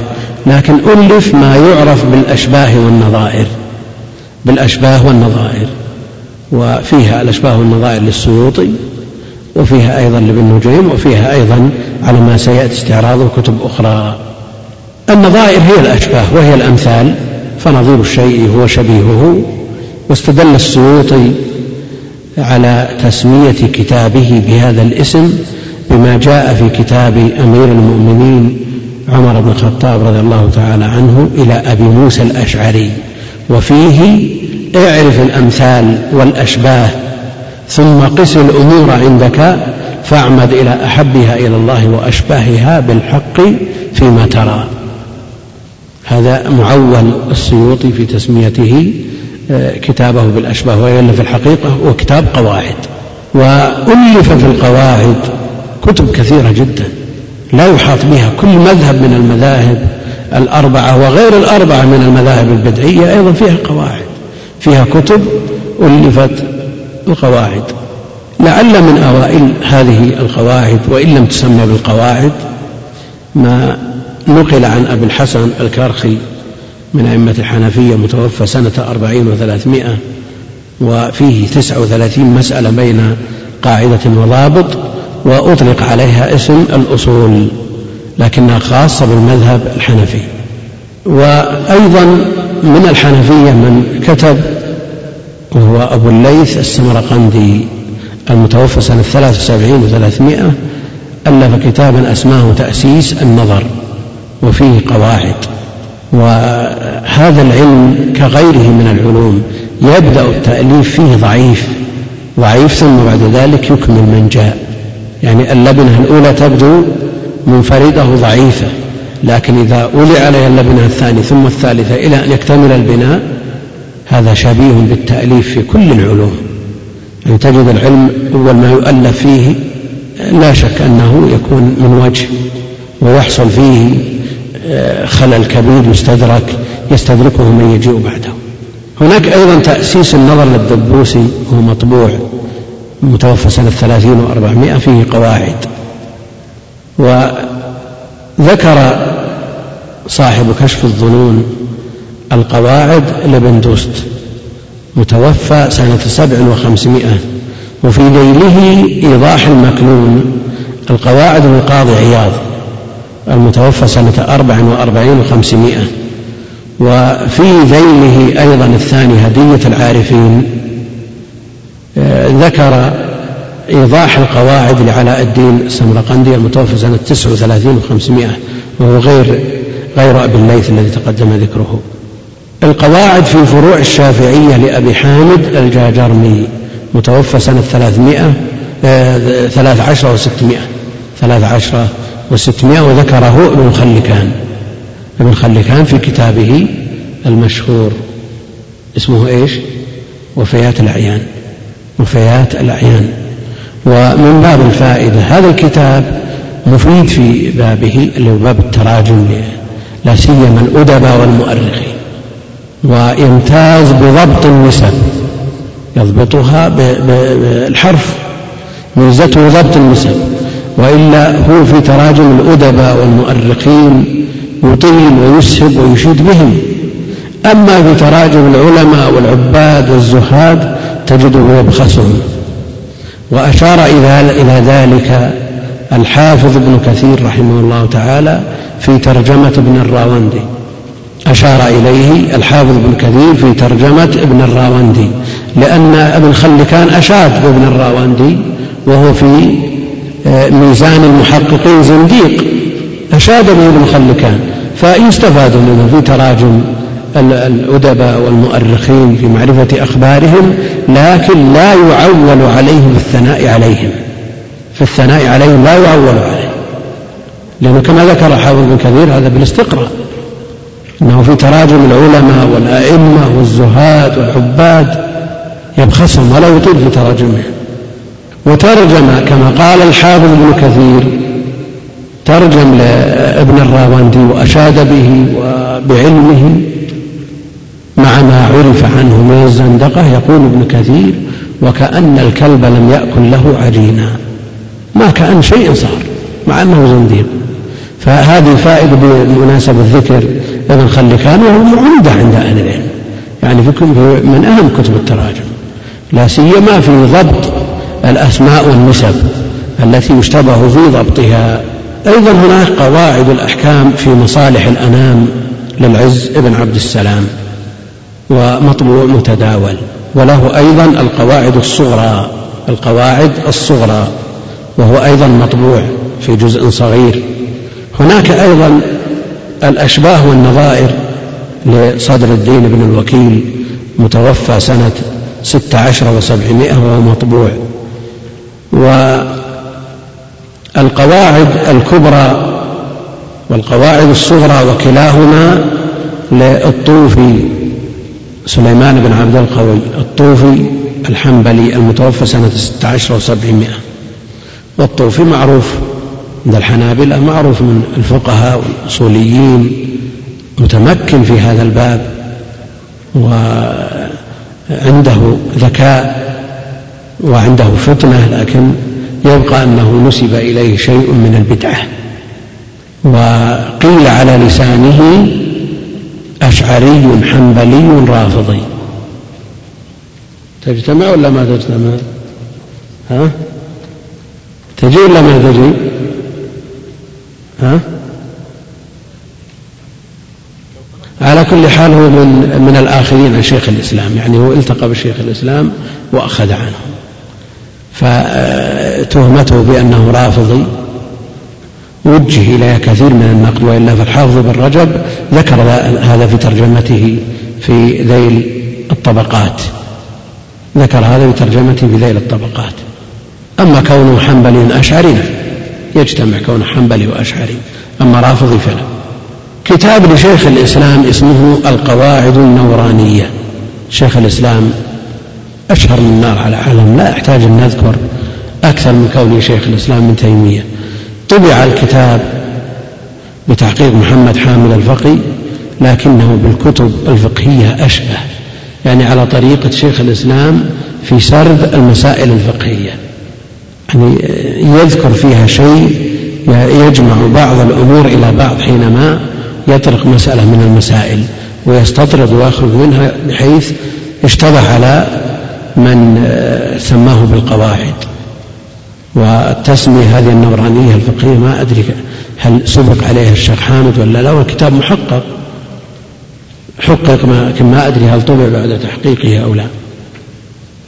لكن ألف ما يعرف بالأشباه والنظائر. بالأشباه والنظائر. وفيها الأشباه والنظائر للسيوطي وفيها أيضا لابن نجيم وفيها أيضا على ما سيأتي استعراضه كتب أخرى. النظائر هي الأشباه وهي الأمثال فنظير الشيء هو شبيهه. واستدل السيوطي على تسمية كتابه بهذا الاسم بما جاء في كتاب أمير المؤمنين عمر بن الخطاب رضي الله تعالى عنه إلى أبي موسى الأشعري. وفيه اعرف الأمثال والأشباه ثم قس الأمور عندك فاعمد إلى أحبها إلى الله وأشباهها بالحق فيما ترى. هذا معول السيوطي في تسميته آه، كتابه بالأشباه وإلا في الحقيقة هو كتاب قواعد وألف في القواعد. كتب كثيرة جدا لا يحاط بها كل مذهب من المذاهب الأربعة وغير الأربعة من المذاهب البدعية أيضا فيها قواعد فيها كتب ألفت القواعد. لعل من أوائل هذه القواعد وإن لم تسمى بالقواعد ما نقل عن أبي الحسن الكرخي من أئمة الحنفية متوفى سنة أربعين وثلاثمائة وفيه تسع وثلاثين مسألة بين قاعدة وضابط. وأطلق عليها اسم الأصول لكنها خاصة بالمذهب الحنفي. وأيضا من الحنفية من كتب وهو أبو الليث السمرقندي المتوفى سنة ثلاث وسبعين وثلاثمائة ألف كتابا أسماه تأسيس النظر وفيه قواعد. وهذا العلم كغيره من العلوم يبدأ التأليف فيه ضعيف ضعيف ثم بعد ذلك يكمل من جاء. يعني اللبنة الأولى تبدو منفردة ضعيفة لكن إذا أولي عليها اللبنة الثانية ثم الثالثة إلى أن يكتمل البناء هذا شبيه بالتأليف في كل العلوم. يعني تجد العلم أول ما يؤلف فيه لا شك أنه يكون من وجه ويحصل فيه آه، خلل كبير يستدرك يستدركه من يجيء بعده. هناك أيضا تأسيس النظر للدبوسي وهو مطبوع. متوفى سنة ثلاثين وأربعمائة فيه قواعد. وذكر صاحب كشف الظنون القواعد لابن دوست متوفى سنة سبع وخمسمائة وفي ذيله إيضاح المكنون القواعد للقاضي عياض المتوفى سنة أربع وأربعين وخمسمائة وفي ذيله أيضا الثاني هدية العارفين ذكر إيضاح القواعد لعلاء الدين السمرقندي المتوفى سنة تسع وثلاثين وخمسمائة وهو غير غير أبي الليث الذي تقدم ذكره. القواعد في فروع الشافعية لأبي حامد الجاجرمي متوفى سنة ثلاثمائة آه، ثلاث عشرة وستمائة ثلاث عشرة وستمائة وذكره ابن خلكان ابن خلكان في كتابه المشهور اسمه إيش؟ وفيات الأعيان. وفيات الأعيان. ومن باب الفائدة هذا الكتاب مفيد في بابه اللي هو باب التراجم لا سيما الأدباء والمؤرخين. ويمتاز بضبط النسب يضبطها بالحرف ميزته ضبط النسب. وإلا هو في تراجم الأدباء والمؤرخين يطيل ويسهب ويشيد بهم. أما في تراجم العلماء والعباد والزهاد تجده يبخسهم وأشار إلى ذلك الحافظ ابن كثير رحمه الله تعالى في ترجمة ابن الراوندي. أشار إليه الحافظ ابن كثير في ترجمة ابن الراوندي لأن ابن خلكان أشاد بابن الراوندي وهو في آه، ميزان المحققين زنديق. أشاد به ابن خلكان فيستفاد منه في تراجم الأدباء والمؤرخين في معرفة أخبارهم لكن لا يعول عليهم الثناء عليهم. في الثناء عليهم لا يعول عليه. لأنه كما ذكر حافظ بن كثير هذا بالاستقراء. أنه في تراجم العلماء والأئمة والزهاد والعباد يبخسهم ولا يطيل في تراجمهم. وترجم كما قال الحافظ ابن كثير ترجم لابن الراوندي وأشاد به وبعلمه مع ما عرف عنه من الزندقة يقول ابن كثير وكأن الكلب لم يأكل له عجينا. ما كأن شيء صار مع أنه زنديق. فهذه فائدة بمناسبة ذكر ابن خلكان وهو عمدة عند أهل العلم. يعني في من أهم كتب التراجم. لا سيما في ضبط الأسماء والنسب التي يشتبه في ضبطها. أيضا هناك قواعد الأحكام في مصالح الأنام للعز ابن عبد السلام. ومطبوع متداول. وله أيضا القواعد الصغرى القواعد الصغرى وهو أيضا مطبوع في جزء صغير. هناك أيضا الأشباه والنظائر لصدر الدين بن الوكيل متوفى سنة ست عشر وسبعمائة وهو مطبوع. والقواعد الكبرى والقواعد الصغرى وكلاهما للطوفي. سليمان بن عبد القوي الطوفي الحنبلي المتوفى سنة ست عشر وسبعمائة. والطوفي معروف عند الحنابلة معروف من الفقهاء والأصوليين متمكن في هذا الباب وعنده ذكاء وعنده فطنة لكن يبقى أنه نسب إليه شيء من البدعة. وقيل على لسانه أشعري حنبلي رافضي تجتمع ولا ما تجتمع ها؟ تجي ولا ما تجي؟ ها؟ على كل حال هو من من الآخرين عن شيخ الإسلام يعني هو التقى بشيخ الإسلام وأخذ عنه. فتهمته بأنه رافضي. وجه إلى كثير من النقد وإلا فالحافظ بن رجب ذكر هذا في ترجمته في ذيل الطبقات. ذكر هذا في ترجمته في ذيل الطبقات. أما كونه حنبلي أشعري يجتمع كونه حنبلي وأشعري. أما رافضي فلا. كتاب لشيخ الإسلام اسمه القواعد النورانية. شيخ الإسلام أشهر من النار على علم لا يحتاج أن نذكر أكثر من كونه شيخ الإسلام من تيمية. طبع الكتاب بتحقيق محمد حامد الفقي لكنه بالكتب الفقهية أشبه يعني على طريقة شيخ الإسلام في سرد المسائل الفقهية. يعني يذكر فيها شيء يجمع بعض الأمور إلى بعض حينما يطرق مسألة من المسائل ويستطرد ويخرج منها بحيث اشتبه على من سماه بالقواعد. والتسمية هذه النورانية الفقهية ما أدري هل سبق عليها الشيخ حامد ولا لا والكتاب محقق. حقق ما ما أدري هل طبع بعد تحقيقه أو لا.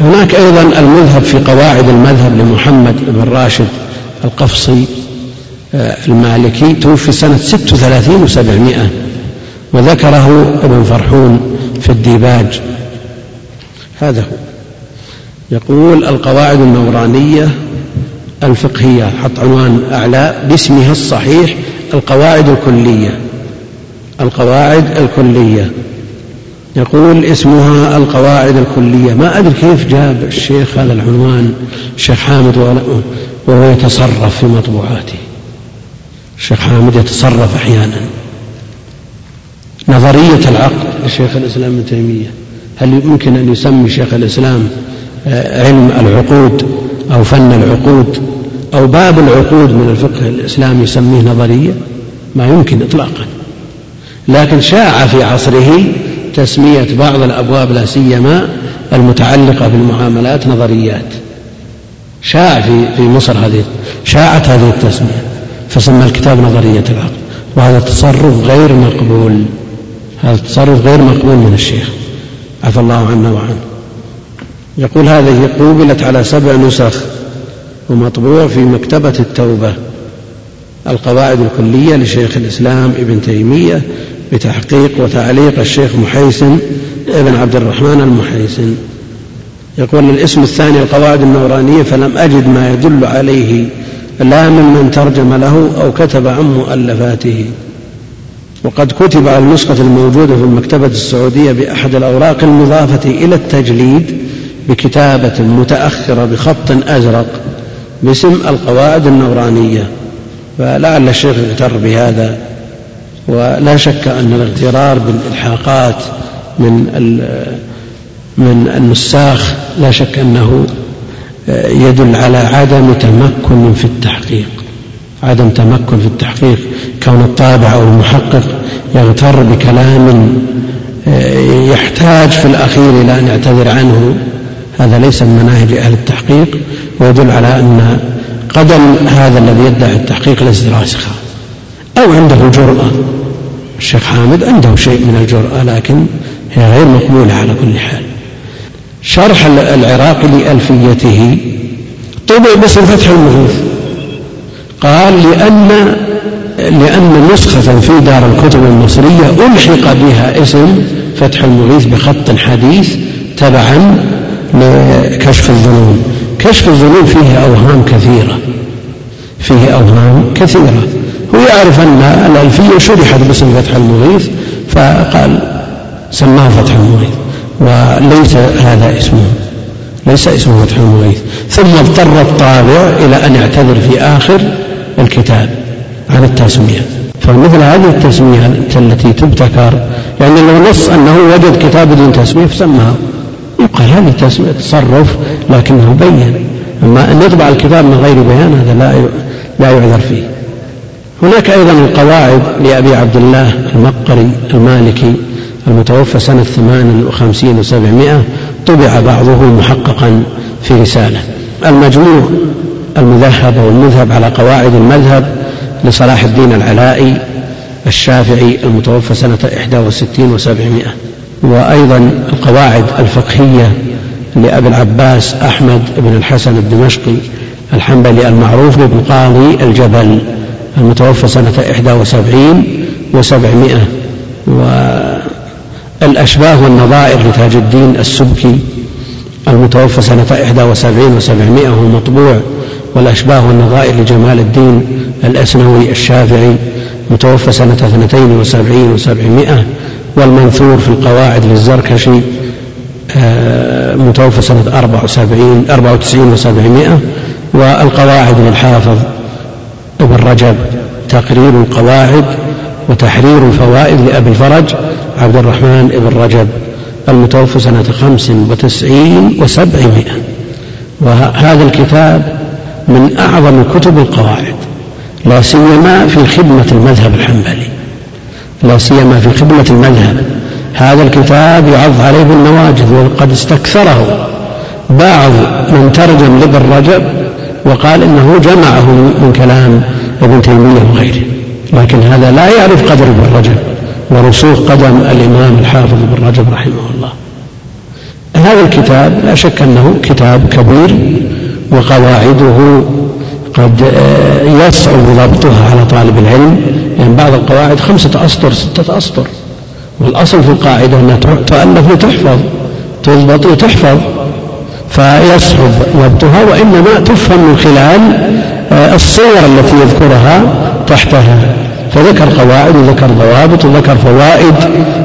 هناك أيضا المذهب في قواعد المذهب لمحمد بن راشد القفصي آه، المالكي توفي سنة ست وثلاثين وسبعمائة وذكره ابن فرحون في الديباج. هذا هو. يقول القواعد النورانية الفقهية حط عنوان أعلى باسمها الصحيح القواعد الكلية. القواعد الكلية. يقول اسمها القواعد الكلية. ما أدري كيف جاب الشيخ هذا العنوان الشيخ حامد وهو يتصرف في مطبوعاته. الشيخ حامد يتصرف أحيانا. نظرية العقل. لشيخ الإسلام ابن تيمية هل يمكن أن يسمي شيخ الإسلام آه، علم العقود؟ أو فن العقود أو باب العقود من الفقه الإسلامي يسميه نظرية ما يمكن إطلاقا. لكن شاع في عصره تسمية بعض الأبواب لا سيما المتعلقة بالمعاملات نظريات. شاع في في مصر هذه شاعت هذه التسمية فسمى الكتاب نظرية العقل وهذا تصرف غير مقبول هذا تصرف غير مقبول من الشيخ. عفى الله عنا وعنه. يقول هذه قوبلت على سبع نسخ ومطبوع في مكتبة التوبة القواعد الكلية لشيخ الإسلام ابن تيمية بتحقيق وتعليق الشيخ محيسن ابن عبد الرحمن المحيسن. يقول الاسم الثاني القواعد النورانية فلم أجد ما يدل عليه لا ممن ترجم له أو كتب عن مؤلفاته. وقد كتب على النسخة الموجودة في المكتبة السعودية بأحد الأوراق المضافة إلى التجليد بكتابة متأخرة بخط أزرق باسم القواعد النورانية. فلعل الشيخ اغتر بهذا ولا شك أن الاغترار بالإلحاقات من من النساخ لا شك أنه يدل على عدم تمكن في التحقيق. عدم تمكن في التحقيق كون الطابع أو المحقق يغتر بكلام يحتاج في الأخير إلى أن يعتذر عنه. هذا ليس من مناهج أهل التحقيق ويدل على أن قدم هذا الذي يدعي التحقيق ليست راسخة أو عنده جرأة. الشيخ حامد عنده شيء من الجرأة لكن هي غير مقبولة على كل حال. شرح العراقي لألفيته. طبع باسم فتح المغيث قال لأن لأن نسخة في دار الكتب المصرية ألحق بها اسم فتح المغيث بخط حديث تبعا لكشف الظنون. كشف الظنون فيه أوهام كثيرة. فيه أوهام كثيرة. هو يعرف أن الألفية شرحت باسم فتح المغيث فقال سماه فتح المغيث وليس هذا اسمه. ليس اسمه فتح المغيث. ثم اضطر الطابع إلى أن يعتذر في آخر الكتاب عن التسمية. فمثل هذه التسمية التي تبتكر يعني لو نص أنه وجد كتاب بدون تسمية فسمها يقال هذه تسمية تصرف لكنه بين. أما أن يطبع الكتاب من غير بيان هذا لا لا يعذر فيه. هناك أيضا القواعد لأبي عبد الله المقري المالكي المتوفى سنة ثمان وخمسين وسبعمائة طبع بعضه محققا في رسالة. المجموع المذهب والمذهب على قواعد المذهب لصلاح الدين العلائي الشافعي المتوفى سنة إحدى وستين وسبعمائة. وأيضا القواعد الفقهية لأبي العباس أحمد بن الحسن الدمشقي الحنبلي المعروف بابن قاضي الجبل المتوفى سنة إحدى وسبعين وسبعمائة والأشباه والنظائر لتاج الدين السبكي المتوفى سنة إحدى وسبعين وسبعمائة هو مطبوع والأشباه والنظائر لجمال الدين الأسنوي الشافعي متوفى سنة اثنتين وسبعين وسبعمائة والمنثور في القواعد للزركشي آه، متوفى سنة أربع وسبعين أربع وتسعين وسبعمائة والقواعد للحافظ ابن رجب تقرير القواعد وتحرير الفوائد لأبي الفرج عبد الرحمن بن رجب المتوفى سنة خمس وتسعين وسبعمائة. وهذا الكتاب من أعظم كتب القواعد لا سيما في خدمة المذهب الحنبلي. لا سيما في خدمة المذهب. هذا الكتاب يعض عليه بالنواجذ وقد استكثره بعض من ترجم لابن رجب وقال إنه جمعه من كلام ابن تيمية وغيره. لكن هذا لا يعرف قدر ابن رجب ورسوخ قدم الإمام الحافظ ابن رجب رحمه الله. هذا الكتاب لا شك أنه كتاب كبير وقواعده قد آه، يصعب ضبطها على طالب العلم لأن يعني بعض القواعد خمسة أسطر ستة أسطر. والأصل في القاعدة أنها تؤلف لتحفظ تضبط لتحفظ فيصعب ضبطها وإنما تفهم من خلال آه، الصور التي يذكرها تحتها. فذكر قواعد وذكر ضوابط وذكر فوائد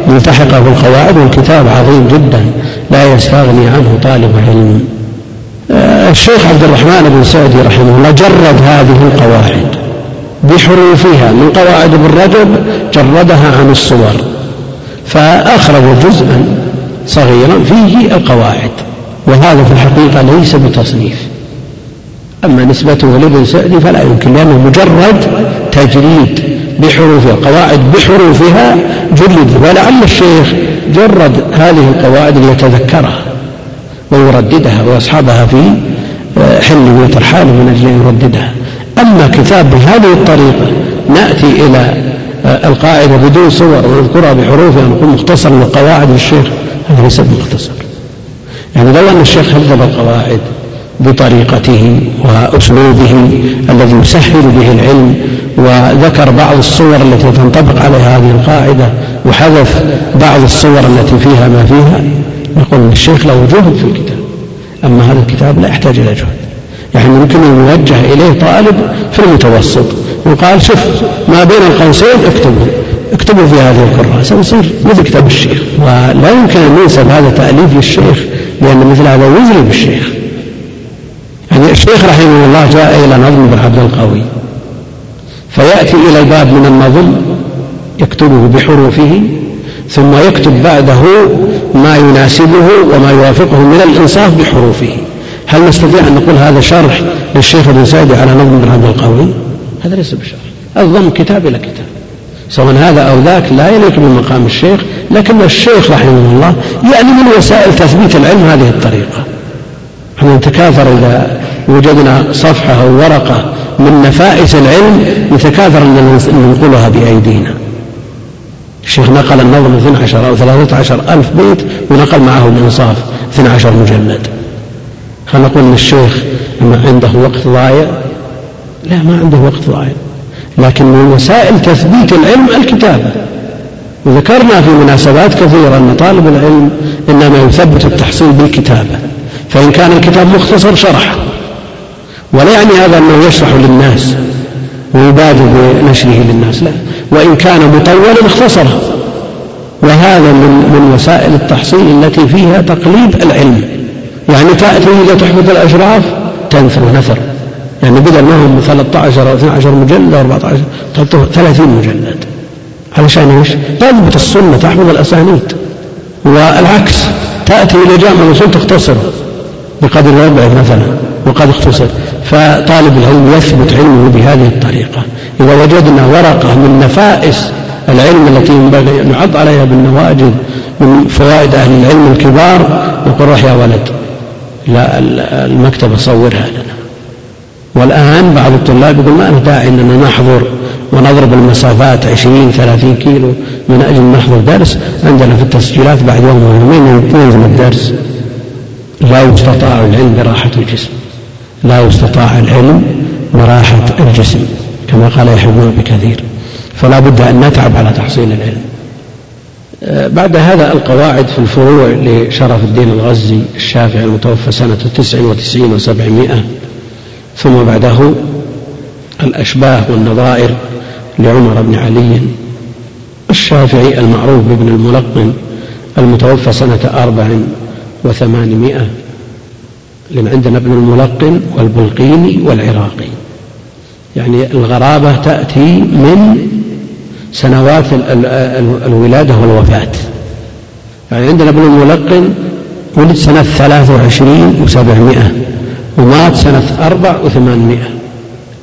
ملتحقة بالقواعد والكتاب عظيم جدا لا يستغني عنه طالب علم. الشيخ عبد الرحمن بن سعدي رحمه الله جرد هذه القواعد بحروفها. من قواعد ابن رجب جردها عن الصور فأخرج جزءا صغيرا فيه القواعد وهذا في الحقيقة ليس بتصنيف. أما نسبته لابن سعدي فلا يمكن لأنه مجرد تجريد بحروفها القواعد بحروفها جرد ولعل الشيخ جرد هذه القواعد ليتذكرها. ويرددها ويصحبها في آه، حل وترحال من أجل أن يرددها. أما كتاب بهذه الطريقة نأتي إلى آه، القاعدة بدون صور ونذكرها بحروفها ونقول مختصر من قواعد الشيخ هذا ليس بمختصر. يعني لو أن الشيخ هذب القواعد بطريقته وأسلوبه الذي يسهل به العلم وذكر بعض الصور التي تنطبق عليها هذه القاعدة وحذف بعض الصور التي فيها ما فيها نقول الشيخ له جهد في الكتاب. أما هذا الكتاب لا يحتاج إلى جهد. يعني يمكن أن يوجه إليه طالب في المتوسط وقال شوف ما بين القوسين اكتبوا اكتبوا في هذه الكراسة ويصير مثل كتاب الشيخ. ولا يمكن أن ينسب هذا تأليف للشيخ لأن مثل هذا يظلم الشيخ يعني الشيخ رحمه الله جاء إلى نظم بن عبد القوي فيأتي إلى الباب من النظم يكتبه بحروفه ثم يكتب بعده ما يناسبه وما يوافقه من الإنصاف بحروفه. هل نستطيع أن نقول هذا شرح للشيخ ابن سعدي على نظم بن عبد القوي؟ هذا ليس بشرح. الضم كتاب إلى كتاب. سواء هذا أو ذاك لا يليق بمقام الشيخ لكن الشيخ رحمه الله يعني من وسائل تثبيت العلم هذه الطريقة. إحنا نتكاثر إذا وجدنا صفحة أو ورقة من نفائس العلم نتكاثر أن ننقلها بأيدينا. الشيخ نقل النظم 12 أو 13 ألف بيت ونقل معه الإنصاف 12 مجلد هل نقول إن الشيخ عنده وقت ضايع. لا ما عنده وقت ضايع. لكن من وسائل تثبيت العلم الكتابة. وذكرنا في مناسبات كثيرة أن طالب العلم إنما يثبت التحصيل بالكتابة. فإن كان الكتاب مختصر شرح ولا يعني هذا أنه يشرح للناس. ويبادر بنشره للناس. لا. وإن كان مطولا اختصره. وهذا من من وسائل التحصيل التي فيها تقليب العلم. يعني تأتي إذا تحفظ الأشراف تنثر نثر يعني بدل ما هم 13 أو 12 مجلد أو 14 30 مجلد. علشان إيش؟ تضبط السنة تحفظ الأسانيد. والعكس تأتي إلى جامع الأصول تختصره بقدر ربع مثلا وقد اختصر. فطالب العلم يثبت علمه بهذه الطريقة. إذا وجدنا ورقة من نفائس العلم التي ينبغي أن نعض عليها بالنواجذ من فوائد أهل العلم الكبار نقول روح يا ولد لا المكتبة صورها لنا. والآن بعض الطلاب يقول ما له داعي أننا نحضر ونضرب المسافات عشرين ثلاثين كيلو من أجل نحضر درس. عندنا في التسجيلات بعد يوم أو يومين ينزل الدرس. لا يستطاع العلم براحة الجسم. لا يستطاع العلم براحة الجسم كما قال يحيى بن بكثير فلا بد أن نتعب على تحصيل العلم. آه، بعد هذا القواعد في الفروع لشرف الدين الغزي الشافعي المتوفى سنة تسع وتسعين وسبعمائة ثم بعده الأشباه والنظائر لعمر بن علي الشافعي المعروف بابن الملقن المتوفى سنة أربع وثمانمائة. لأن عندنا ابن الملقن والبلقيني والعراقي. يعني الغرابة تأتي من سنوات الولادة والوفاة. يعني عندنا ابن الملقن ولد سنة ثلاثة وعشرين وسبعمائة ومات سنة أربع وثمانمائة.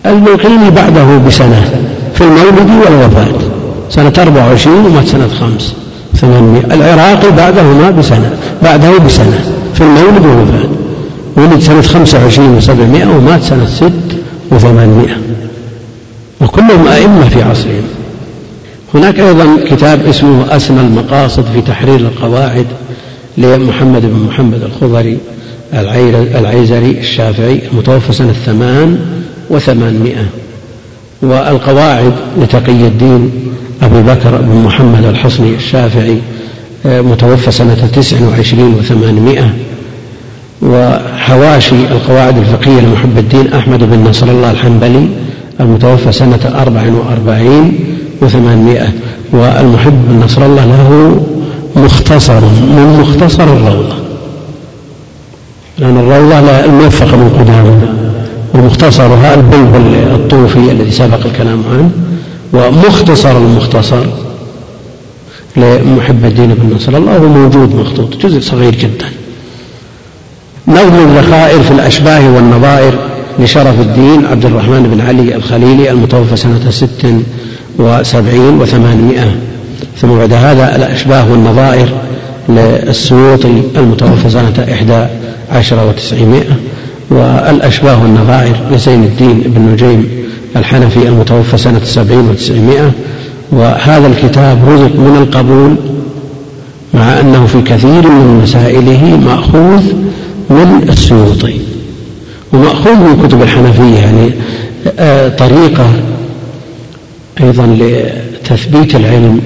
البلقيني بعده بسنة في المولد والوفاة. سنة أربع وعشرين ومات سنة خمس ثمانمائة العراقي بعدهما بسنة بعده بسنة في المولد والوفاة. ولد سنة خمسة وعشرين وسبعمائة ومات سنة ست وثمانمائة. وكلهم أئمة في عصرهم. هناك أيضا كتاب اسمه أسمى المقاصد في تحرير القواعد لمحمد بن محمد الخضري العيزري الشافعي المتوفى سنة ثمان وثمانمائة. والقواعد لتقي الدين أبي بكر بن محمد الحصني الشافعي متوفى سنة تسع وعشرين وثمانمائة. وحواشي القواعد الفقهية لمحب الدين أحمد بن نصر الله الحنبلي المتوفى سنة أربع وأربعين وثمانمائة. والمحب بن نصر الله له مختصر من مختصر الروضة. لأن الروضة الموفقة من قدامه ومختصرها البلبل الطوفي الذي سبق الكلام عنه. ومختصر المختصر لمحب الدين بن نصر الله هو موجود مخطوط جزء صغير جدا. نظم الذخائر في الأشباه والنظائر لشرف الدين عبد الرحمن بن علي الخليلي المتوفى سنة ست وسبعين وثمانمائة. ثم بعد هذا الأشباه والنظائر للسيوطي المتوفى سنة إحدى عشر وتسعمائة. والأشباه والنظائر لزين الدين بن نجيم الحنفي المتوفى سنة سبعين وتسعمائة. وهذا الكتاب رزق من القبول مع أنه في كثير من مسائله مأخوذ من السيوطي ومأخوذ من كتب الحنفية يعني آه، طريقة أيضا لتثبيت العلم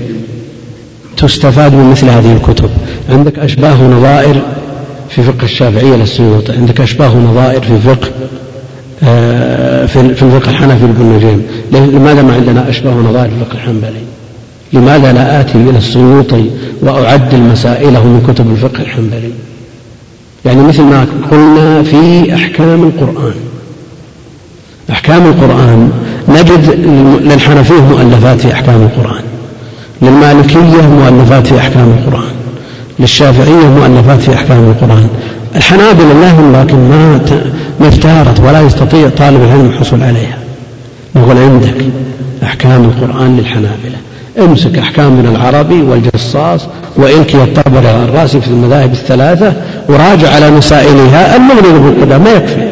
تستفاد من مثل هذه الكتب. عندك أشباه ونظائر في فقه الشافعية للسيوطي. عندك أشباه ونظائر في فقه آه، في الفقه الحنفي لابن نجيم لماذا ما عندنا أشباه ونظائر في الفقه الحنبلي؟ لماذا لا آتي إلى السيوطي وأعدل مسائله من كتب الفقه الحنبلي؟ يعني مثل ما قلنا في أحكام القرآن. أحكام القرآن نجد للحنفية مؤلفات في أحكام القرآن للمالكية مؤلفات في أحكام القرآن للشافعية مؤلفات في أحكام القرآن. الحنابلة لهم لكن ما ما ولا يستطيع طالب العلم الحصول عليها. نقول عندك أحكام القرآن للحنابلة. امسك أحكام من العربي والجصاص وإلكي الطبري الراسي في المذاهب الثلاثة وراجع على مسائلها المغني بالقدام ما يكفي.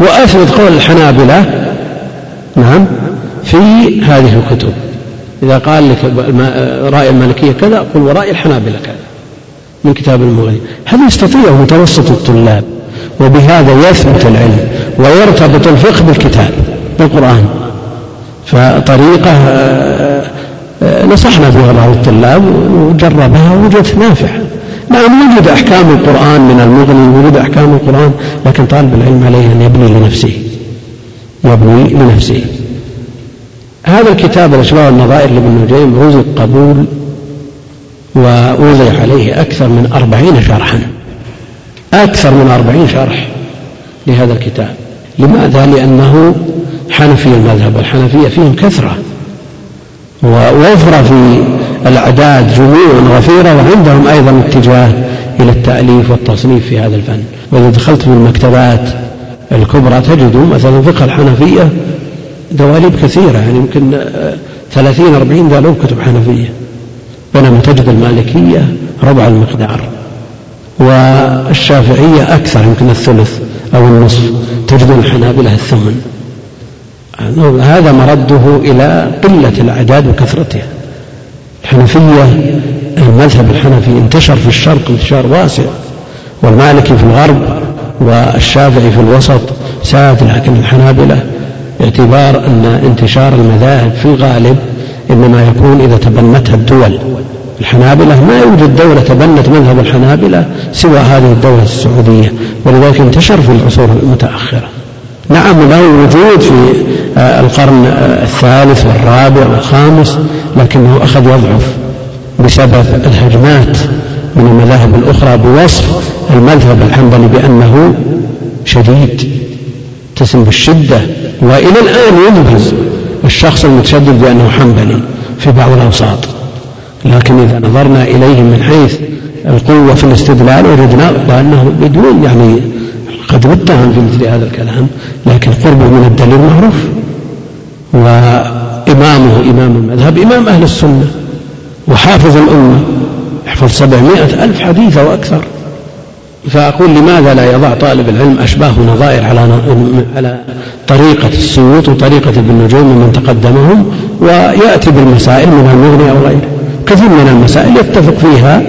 وأثبت قول الحنابلة نعم في هذه الكتب. إذا قال لك رأي المالكية كذا قل ورأي الحنابلة كذا من كتاب المغني. هذا يستطيع متوسط الطلاب وبهذا يثبت العلم ويرتبط الفقه بالكتاب بالقرآن؟ فطريقة آه، نصحنا فيها بعض الطلاب وجربها وجدت نافعة نعم وجد أحكام القرآن من المغني وجد أحكام القرآن لكن طالب العلم عليه أن يبني لنفسه. يبني لنفسه. هذا الكتاب الأشباه والنظائر لابن نجيم رزق قبول ووضع عليه أكثر من أربعين شرحا. أكثر من أربعين شرح لهذا الكتاب. لماذا؟ لأنه حنفي المذهب والحنفية فيهم كثرة. ووفرة في الأعداد جموع غفيرة وعندهم أيضا اتجاه إلى التأليف والتصنيف في هذا الفن. وإذا دخلت في المكتبات الكبرى تجد مثلا فقه الحنفية دواليب كثيرة يعني يمكن ثلاثين أربعين دالوب كتب حنفية. بينما تجد المالكية ربع المقدار. والشافعية أكثر يمكن الثلث أو النصف تجد الحنابلة الثمن. هذا مرده إلى قلة الأعداد وكثرتها. الحنفية المذهب الحنفي انتشر في الشرق انتشار واسع والمالكي في الغرب والشافعي في الوسط ساد لكن الحنابلة باعتبار أن انتشار المذاهب في الغالب إنما يكون إذا تبنتها الدول. الحنابلة ما يوجد دولة تبنت مذهب الحنابلة سوى هذه الدولة السعودية ولذلك انتشر في العصور المتأخرة. نعم له وجود في القرن آه، الثالث والرابع والخامس لكنه أخذ يضعف بسبب الهجمات من المذاهب الأخرى بوصف المذهب الحنبلي بأنه شديد تسم بالشدة وإلى الآن يبرز الشخص المتشدد بأنه حنبلي في بعض الأوساط. لكن إذا نظرنا إليه من حيث القوة في الاستدلال وجدنا بأنه بدون يعني قد متهم في مثل هذا الكلام لكن قربه من الدليل معروف. وإمامه إمام المذهب إمام أهل السنة وحافظ الأمة. يحفظ سبعمائة ألف حديث وأكثر فأقول لماذا لا يضع طالب العلم أشباه نظائر على على طريقة السيوط وطريقة ابن نجوم ممن تقدمهم؟ ويأتي بالمسائل من المغني أو غيره. كثير من المسائل يتفق فيها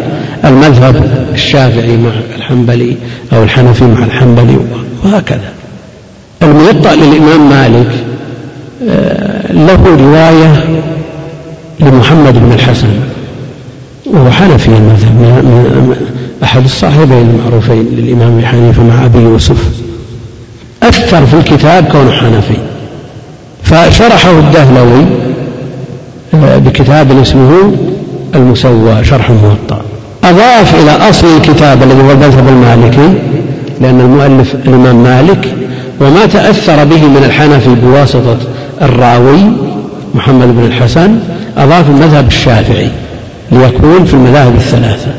المذهب الشافعي مع الحنبلي أو الحنفي مع الحنبلي وهكذا. الموطأ للإمام مالك له رواية لمحمد بن الحسن وهو حنفي المذهب أحد الصاحبين المعروفين للإمام حنيفة مع أبي يوسف. أكثر في الكتاب كونه حنفي. فشرحه الدهلوي آه، بكتاب اسمه المسوى شرح الموطأ أضاف إلى أصل الكتاب الذي هو المذهب المالكي لأن المؤلف الإمام مالك وما تأثر به من الحنفي بواسطة الراوي محمد بن الحسن أضاف المذهب الشافعي ليكون في المذاهب الثلاثة.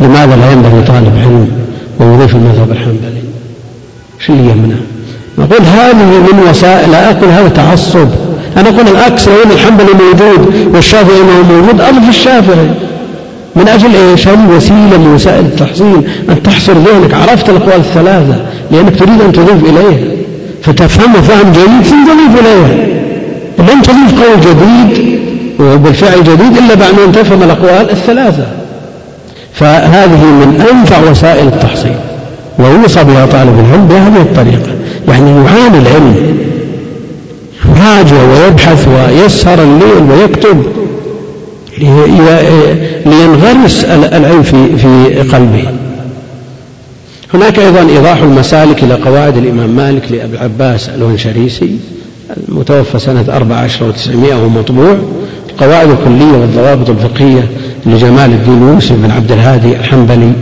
لماذا لا ينبغي طالب علم ويضيف المذهب الحنبلي؟ شو اللي يمنع نقول هذه من وسائل لا أقول هذا تعصب. أنا أقول العكس لو أن الحنبلي موجود والشافعي ما موجود أضف الشافعي. من أجل إيش؟ هذه وسيلة من وسائل التحصيل أن تحصر ذهنك. عرفت الأقوال الثلاثة لأنك تريد أن تضيف إليها. فتفهمه فهم جيد ثم تضيف إليها. لن تضيف قول جديد وبالفعل جديد إلا بعد أن تفهم الأقوال الثلاثة. فهذه من أنفع وسائل التحصيل. ويوصى بها طالب العلم بهذه الطريقة. يعني يعاني العلم يراجع ويبحث ويسهر الليل ويكتب لينغرس العلم في في قلبه. هناك أيضا إيضاح المسالك إلى قواعد الإمام مالك لأبي العباس الونشريسي المتوفى سنة أربع عشر وتسعمائة وهو مطبوع. القواعد الكلية والضوابط الفقهية لجمال الدين يوسف بن عبد الهادي الحنبلي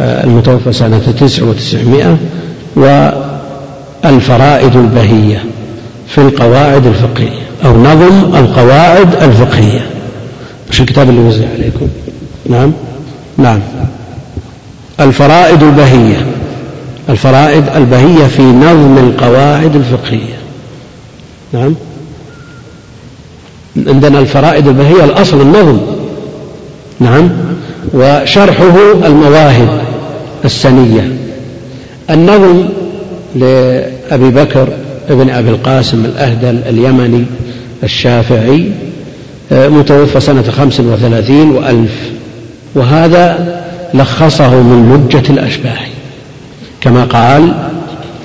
آه، المتوفى سنة تسع وتسعمائة والفرائد البهية في القواعد الفقهية أو نظم القواعد الفقهية. مش الكتاب اللي وزع عليكم؟ نعم؟ نعم. الفرائد البهية الفرائد البهية في نظم القواعد الفقهية. نعم. عندنا الفرائد البهية الأصل النظم. نعم. وشرحه المواهب السنية. النظم لأبي بكر ابن أبي القاسم الأهدل اليمني الشافعي آه، متوفى سنة خمس وثلاثين وألف. وهذا لخصه من لجة الأشباح. كما قال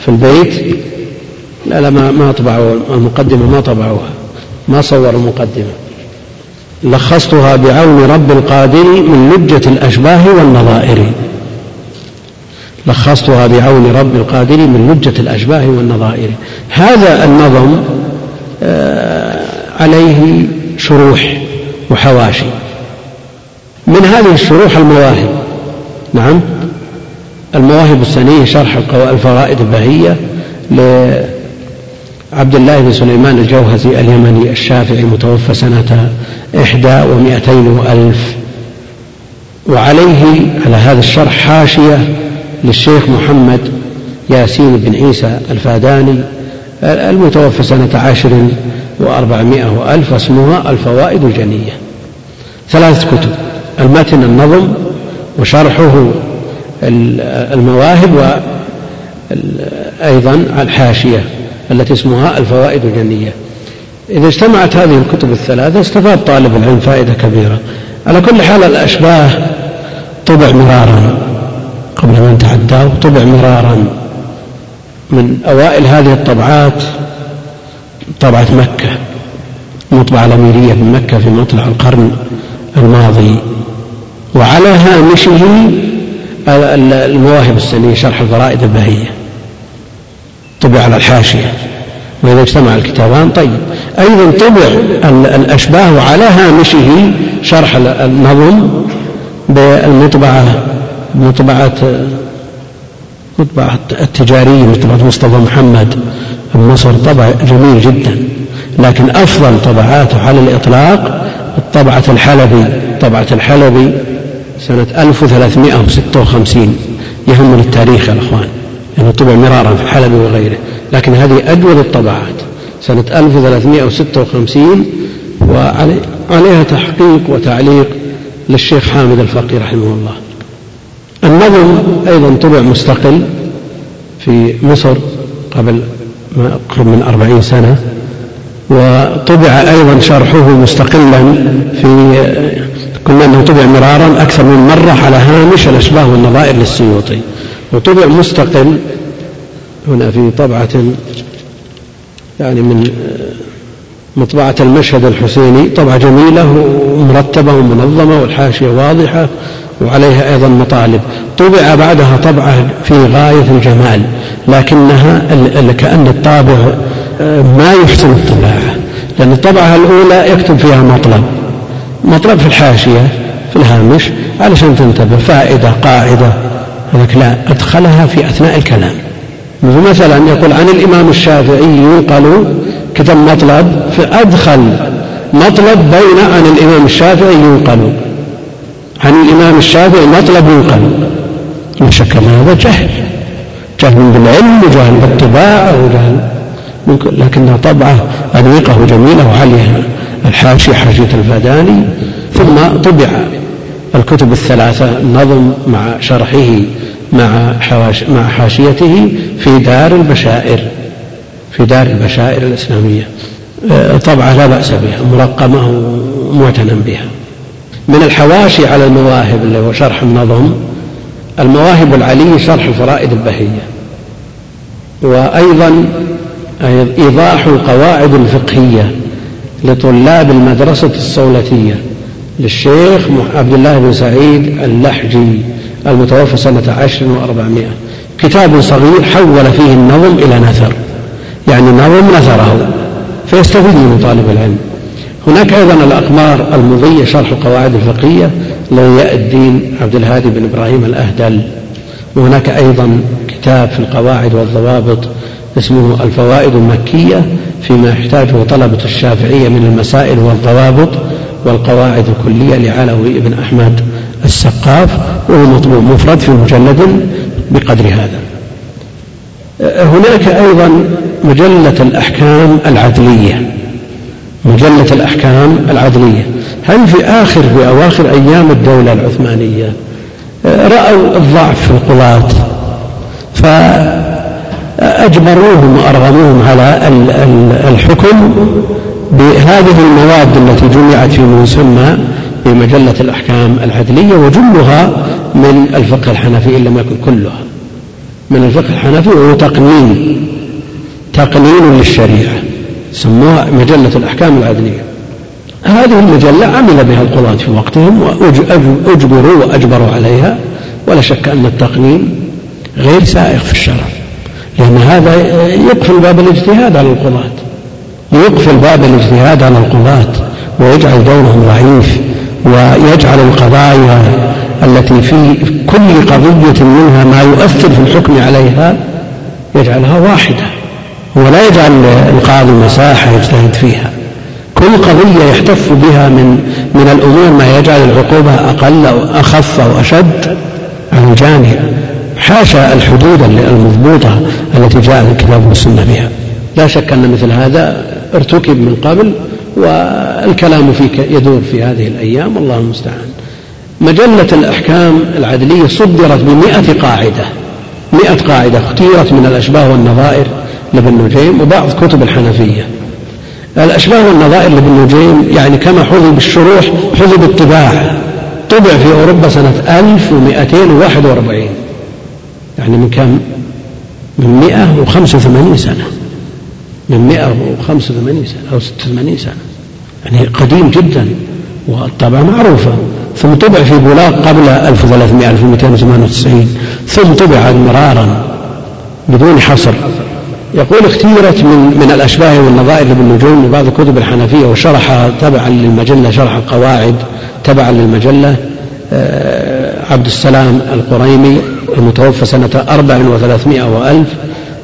في البيت لا لا ما, ما طبعوا. المقدمة ما طبعوها. ما صور المقدمة. لخصتها بعون رب القادر من لجة الأشباه والنظائر. لخصتها بعون رب القادر من لجة الأشباه والنظائر. هذا النظم آه، عليه شروح وحواشي. من هذه الشروح المواهب. نعم. المواهب السنية شرح الفوائد البهية لعبد الله بن سليمان الجوهزي اليمني الشافعي متوفى سنة إحدى ومائتين وألف. وعليه على هذا الشرح حاشية للشيخ محمد ياسين بن عيسى الفاداني المتوفى سنة عشر وأربعمائة وألف اسمها الفوائد الجنية. ثلاث كتب المتن النظم وشرحه المواهب وأيضا الحاشية. التي اسمها الفوائد الجنية. إذا اجتمعت هذه الكتب الثلاثة استفاد طالب العلم فائدة كبيرة. على كل حال الأشباه طبع مرارا قبل أن تعداه طبع مرارا من أوائل هذه الطبعات طبعة مكة مطبعة الأميرية في مكة في مطلع القرن الماضي. وعلى هامشه المواهب السنية شرح الفرائد البهية. طبع على الحاشية. وإذا اجتمع الكتابان طيب. أيضا طبع الأشباه وعلى هامشه شرح النظم بالمطبعة مطبعة مطبعة التجارية مطبعة مصطفى محمد. مصر طبع جميل جدا. لكن أفضل طبعاته على الإطلاق الطبعة الحلبي. طبعة الحلبي سنة 1356 يهمني التاريخ يا الأخوان لأنه طبع مرارا في الحلبي وغيره. لكن هذه أجود الطبعات سنة 1356 وعليها تحقيق وتعليق للشيخ حامد الفقي رحمه الله. النظم أيضا طبع مستقل في مصر قبل ما أقرب من أربعين سنة وطبع أيضا شرحه مستقلا في قلنا أنه طبع مرارا أكثر من مرة على هامش الأشباه والنظائر للسيوطي. وطبع مستقل هنا في طبعة يعني من مطبعة المشهد الحسيني طبعة جميلة ومرتبة ومنظمة والحاشية واضحة وعليها أيضا مطالب. طبع بعدها طبعة في غاية الجمال لكنها كأن الطابع آه، ما يحسن الطباعة لأن الطبعة الأولى يكتب فيها مطلب مطلب في الحاشية في الهامش علشان تنتبه فائدة قاعدة. لك لا أدخلها في أثناء الكلام. مثلا يقول عن الإمام الشافعي ينقل كتب مطلب فأدخل مطلب بين عن الإمام الشافعي ينقل. عن الإمام الشافعي مطلب ينقل. لا شك هذا جهل. جهل بالعلم وجهل بالطباعة وجهل لكنها طبعة أنيقة وجميلة وعليها. الحاشية حاشية الفداني ثم طبع. الكتب الثلاثة النظم مع شرحه مع, حواش مع حاشيته في دار البشائر في دار البشائر الإسلامية. آه، طبعة لا بأس بها مرقمة ومعتنى بها. من الحواشي على المواهب اللي هو شرح النظم المواهب العلي شرح الفرائد البهية. وأيضا إيضاح القواعد الفقهية لطلاب المدرسة الصولتية. للشيخ عبد الله بن سعيد اللحجي المتوفى سنة عشر وأربعمائة. كتاب صغير حول فيه النظم إلى نثر يعني نظم نثره فيستفيد منه طالب العلم. هناك أيضا الأقمار المضية شرح القواعد الفقهية لضياء الدين عبد الهادي بن إبراهيم الأهدل. وهناك أيضا كتاب في القواعد والضوابط اسمه الفوائد المكية فيما يحتاجه طلبة الشافعية من المسائل والضوابط. والقواعد الكلية لعلوي بن أحمد السقاف وهو مطبوع مفرد في مجلد بقدر هذا. هناك أيضا مجلة الأحكام العدلية. مجلة الأحكام العدلية. هل في آخر في أواخر أيام الدولة العثمانية رأوا الضعف في القضاة فأجبروهم وأرغموهم على الحكم بهذه المواد التي جمعت في مسمى بمجلة الأحكام العدلية وجلها من الفقه الحنفي إن لم يكن كلها من الفقه الحنفي وهو تقنين تقنين للشريعة سموها مجلة الأحكام العدلية. هذه المجلة عمل بها القضاة في وقتهم وأجبروا وأجبروا عليها ولا شك أن التقنين غير سائغ في الشرع لأن هذا يقفل باب الاجتهاد على القضاة. يقفل باب الاجتهاد على القضاة ويجعل دورهم ضعيف ويجعل القضايا التي في كل قضية منها ما يؤثر في الحكم عليها يجعلها واحدة. ولا يجعل القاضي مساحة يجتهد فيها. كل قضية يحتف بها من من الأمور ما يجعل العقوبة أقل أو أخف أو أشد عن الجاني حاشا الحدود المضبوطة التي جاء الكتاب والسنة بها. لا شك أن مثل هذا ارتكب من قبل والكلام فيك يدور في هذه الأيام والله المستعان. مجلة الأحكام العدلية صدرت بمئة قاعدة مئة قاعدة اختيرت من الأشباه والنظائر لابن نجيم وبعض كتب الحنفية. الأشباه والنظائر لابن نجيم يعني كما حظي بالشروح حظي بالطباعة طبع في أوروبا سنة 1241 يعني من كم؟ من 185 سنة. من 185 سنة أو 86 سنة. يعني قديم جدا والطبعة معروفة. ثم طبع في بولاق قبل 1300 1298 ثم طبع مرارا بدون حصر. يقول اختيرت من من الأشباه والنظائر بالنجوم لبعض كتب الحنفية وشرحها تبعا للمجلة شرح القواعد تبعا للمجلة. آه، عبد السلام القريمي المتوفى سنة أربع وثلاثمائة وألف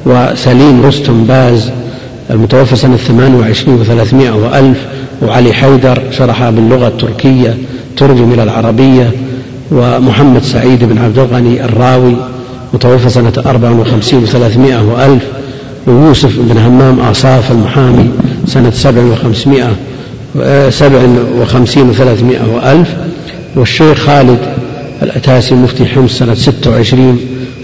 وسليم رستم باز المتوفى سنة ثمان وعشرين وثلاثمائة وألف وعلي حيدر شرحها باللغة التركية ترجم إلى العربية ومحمد سعيد بن عبد الغني الراوي متوفى سنة أربع وخمسين وثلاثمائة وألف ويوسف بن همام أصاف المحامي سنة سبع وخمسمائة سبع وخمسين وثلاثمائة وألف والشيخ خالد الأتاسي مفتي حمص سنة ستة وعشرين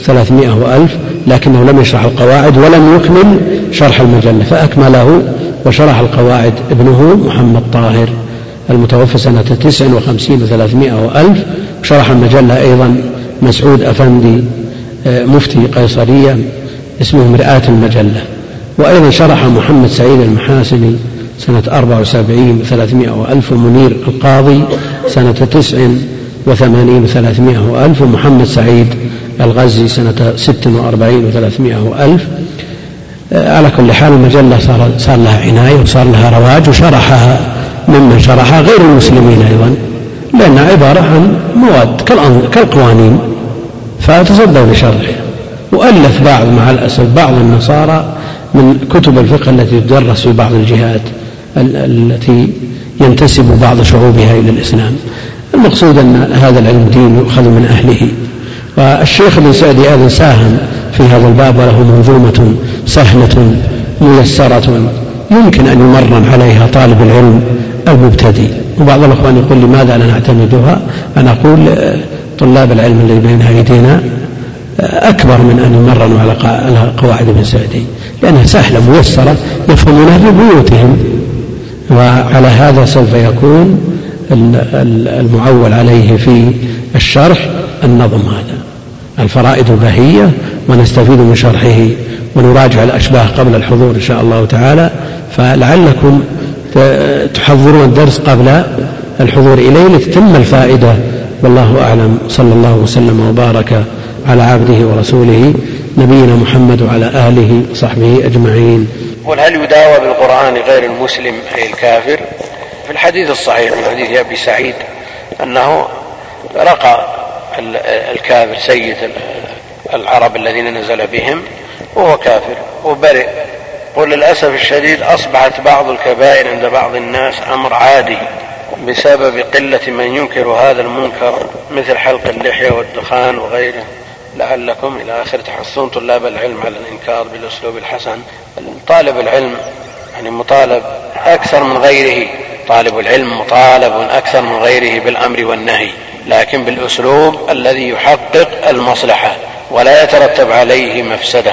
ثلاثمائة وألف لكنه لم يشرح القواعد ولم يكمل شرح المجلة فأكمله وشرح القواعد ابنه محمد طاهر المتوفى سنة تسع وخمسين وثلاثمائة وألف. شرح المجلة أيضا مسعود أفندي آه، مفتي قيصرية اسمه مرآة المجلة. وأيضا شرح محمد سعيد المحاسني سنة أربع وسبعين وثلاثمائة وألف ومنير القاضي سنة تسع وثمانين وثلاثمائة وألف ومحمد سعيد الغزي سنة ست وأربعين وثلاثمائة وألف. على كل حال المجلة صار, صار لها عناية وصار لها رواج وشرحها ممن شرحها غير المسلمين أيضا لأنها عبارة عن مواد كالقوانين فتصدوا لشرحها وألف بعض مع الأسف بعض النصارى من كتب الفقه التي تدرس في بعض الجهات التي ينتسب بعض شعوبها إلى الإسلام. المقصود أن هذا العلم دين يؤخذ من أهله. والشيخ ابن سعدي أيضا ساهم في هذا الباب وله منظومة سهلة ميسرة. يمكن أن يمرن عليها طالب العلم المبتدئ وبعض الأخوان يقول لماذا لا نعتمدها؟ أنا أقول طلاب العلم الذي بين أيدينا أكبر من أن يمرنوا على قواعد ابن سعدي. لأنها سهلة ميسرة يفهمونها في بيوتهم. وعلى هذا سوف يكون المعول عليه في الشرح النظم هذا. الفرائد البهية ونستفيد من شرحه ونراجع الأشباه قبل الحضور إن شاء الله تعالى. فلعلكم تحضرون الدرس قبل الحضور إليه لتتم الفائدة. والله أعلم. صلى الله وسلم وبارك على عبده ورسوله نبينا محمد وعلى آله وصحبه أجمعين. قل هل يداوى بالقرآن غير المسلم أي الكافر؟ في الحديث الصحيح من حديث أبي سعيد أنه رقى الكافر سيد العرب الذين نزل بهم وهو كافر وبرئ. وللأسف الشديد أصبحت بعض الكبائر عند بعض الناس أمر عادي بسبب قلة من ينكر هذا المنكر مثل حلق اللحية والدخان وغيره. لعلكم إلى آخر تحثون طلاب العلم على الإنكار بالأسلوب الحسن. طالب العلم يعني مطالب أكثر من غيره. طالب العلم مطالب أكثر من غيره بالأمر والنهي لكن بالأسلوب الذي يحقق المصلحة. ولا يترتب عليه مفسدة.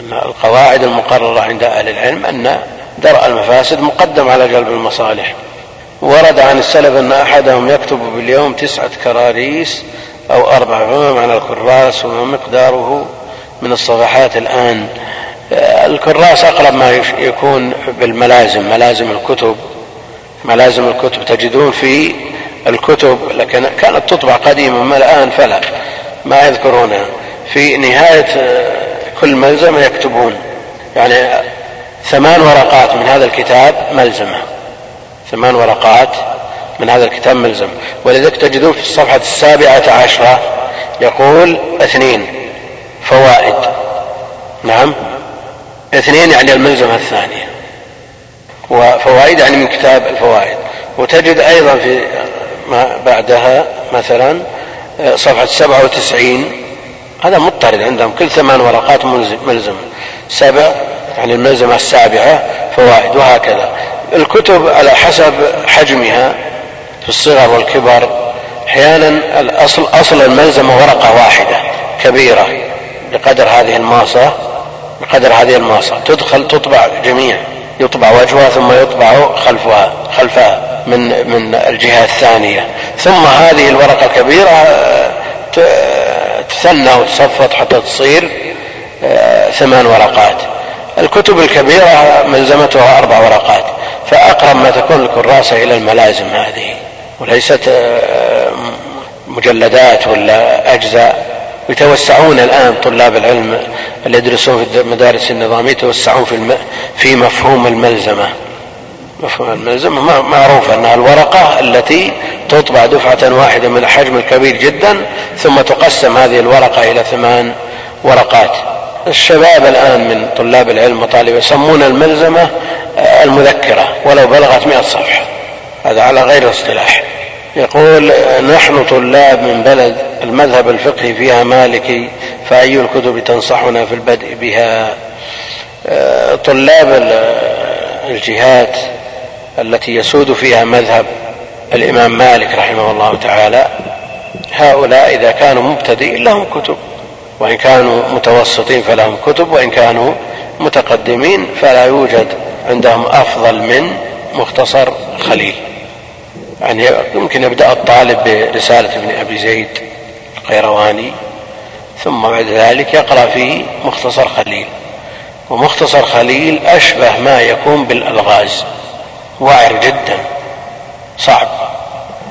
أن القواعد المقررة عند أهل العلم أن درء المفاسد مقدم على جلب المصالح. ورد عن السلف أن أحدهم يكتب باليوم تسعة كراريس أو أربعة فما معنى الكراس وما مقداره من الصفحات الآن؟ الكراس أقرب ما يكون بالملازم ملازم الكتب. ملازم الكتب تجدون في الكتب لكن كانت تطبع قديما أما الآن فلا. ما يذكرونها في نهاية كل ملزمة يكتبون. يعني ثمان ورقات من هذا الكتاب ملزمة. ثمان ورقات من هذا الكتاب ملزم. ولذلك تجدون في الصفحة السابعة عشرة يقول اثنين فوائد. نعم. اثنين يعني الملزمة الثانية. وفوائد يعني من كتاب الفوائد. وتجد أيضا في ما بعدها مثلا صفحة سبعة وتسعين. هذا مضطرد عندهم. كل ثمان ورقات ملزمة سبع يعني الملزمة السابعة فوائد وهكذا. الكتب على حسب حجمها في الصغر والكبر. أحيانا الاصل أصل الملزمة ورقة واحدة كبيرة بقدر هذه الماصه بقدر هذه الماصه تدخل تطبع جميع. يطبع وجهها ثم يطبع خلفها خلفها من من الجهة الثانية. ثم هذه الورقة الكبيرة تثنى وتصفط حتى تصير آه، ثمان ورقات. الكتب الكبيرة ملزمتها أربع ورقات. فأقرب ما تكون الكراسة إلى الملازم هذه. وليست آه، مجلدات ولا أجزاء. يتوسعون الآن طلاب العلم اللي يدرسون في المدارس النظامية يتوسعون في في مفهوم الملزمة. مفهوم الملزمة معروف أنها الورقة التي تطبع دفعة واحدة من الحجم الكبير جدا ثم تقسم هذه الورقة إلى ثمان ورقات. الشباب الآن من طلاب العلم وطالب يسمون الملزمة المذكرة ولو بلغت مئة صفحة. هذا على غير الاصطلاح يقول نحن طلاب من بلد المذهب الفقهي فيها مالكي فأي الكتب تنصحنا في البدء بها؟ طلاب الجهات التي يسود فيها مذهب الإمام مالك رحمه الله تعالى هؤلاء إذا كانوا مبتدئين لهم كتب وإن كانوا متوسطين فلهم كتب وإن كانوا متقدمين فلا يوجد عندهم أفضل من مختصر خليل. يعني يمكن يبدأ الطالب برسالة ابن أبي زيد القيرواني ثم بعد ذلك يقرأ في مختصر خليل. ومختصر خليل أشبه ما يكون بالألغاز وعر جدا صعب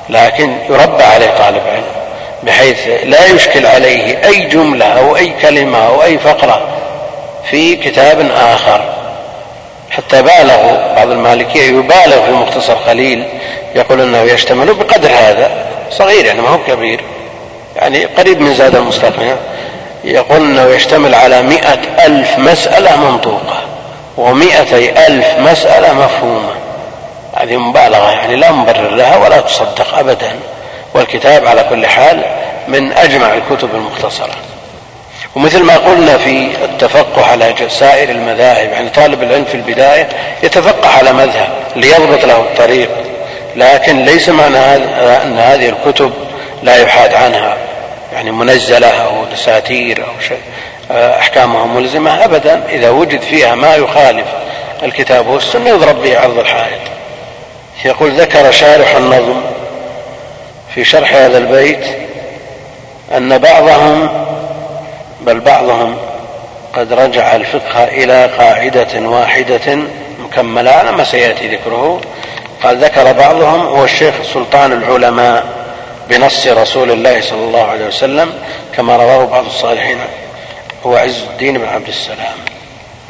لكن يربى عليه طالب علم بحيث لا يشكل عليه أي جملة أو أي كلمة أو أي فقرة في كتاب آخر. حتى بالغوا بعض المالكية يبالغ في مختصر خليل يقول أنه يشتمل بقدر هذا. صغير يعني ما هو كبير. يعني قريب من زاد المستقنع. يقول أنه يشتمل على مئة ألف مسألة منطوقة ومئتي ألف مسألة مفهومة. هذه مبالغة يعني لا مبرر لها ولا تصدق أبدا. والكتاب على كل حال من أجمع الكتب المختصرة. ومثل ما قلنا في التفقه على سائر المذاهب يعني طالب العلم في البداية يتفقه على مذهب ليضبط له الطريق لكن ليس معنى أن هذه الكتب لا يحاد عنها يعني منزلة أو دساتير أو شيء أحكامها ملزمة أبدا. إذا وجد فيها ما يخالف الكتاب والسنة يضرب به عرض الحائط. يقول ذكر شارح النظم في شرح هذا البيت أن بعضهم بل بعضهم قد رجع الفقه إلى قاعدة واحدة مكملة على ما سيأتي ذكره. قال ذكر بعضهم هو الشيخ سلطان العلماء بنص رسول الله صلى الله عليه وسلم كما رواه بعض الصالحين هو عز الدين بن عبد السلام.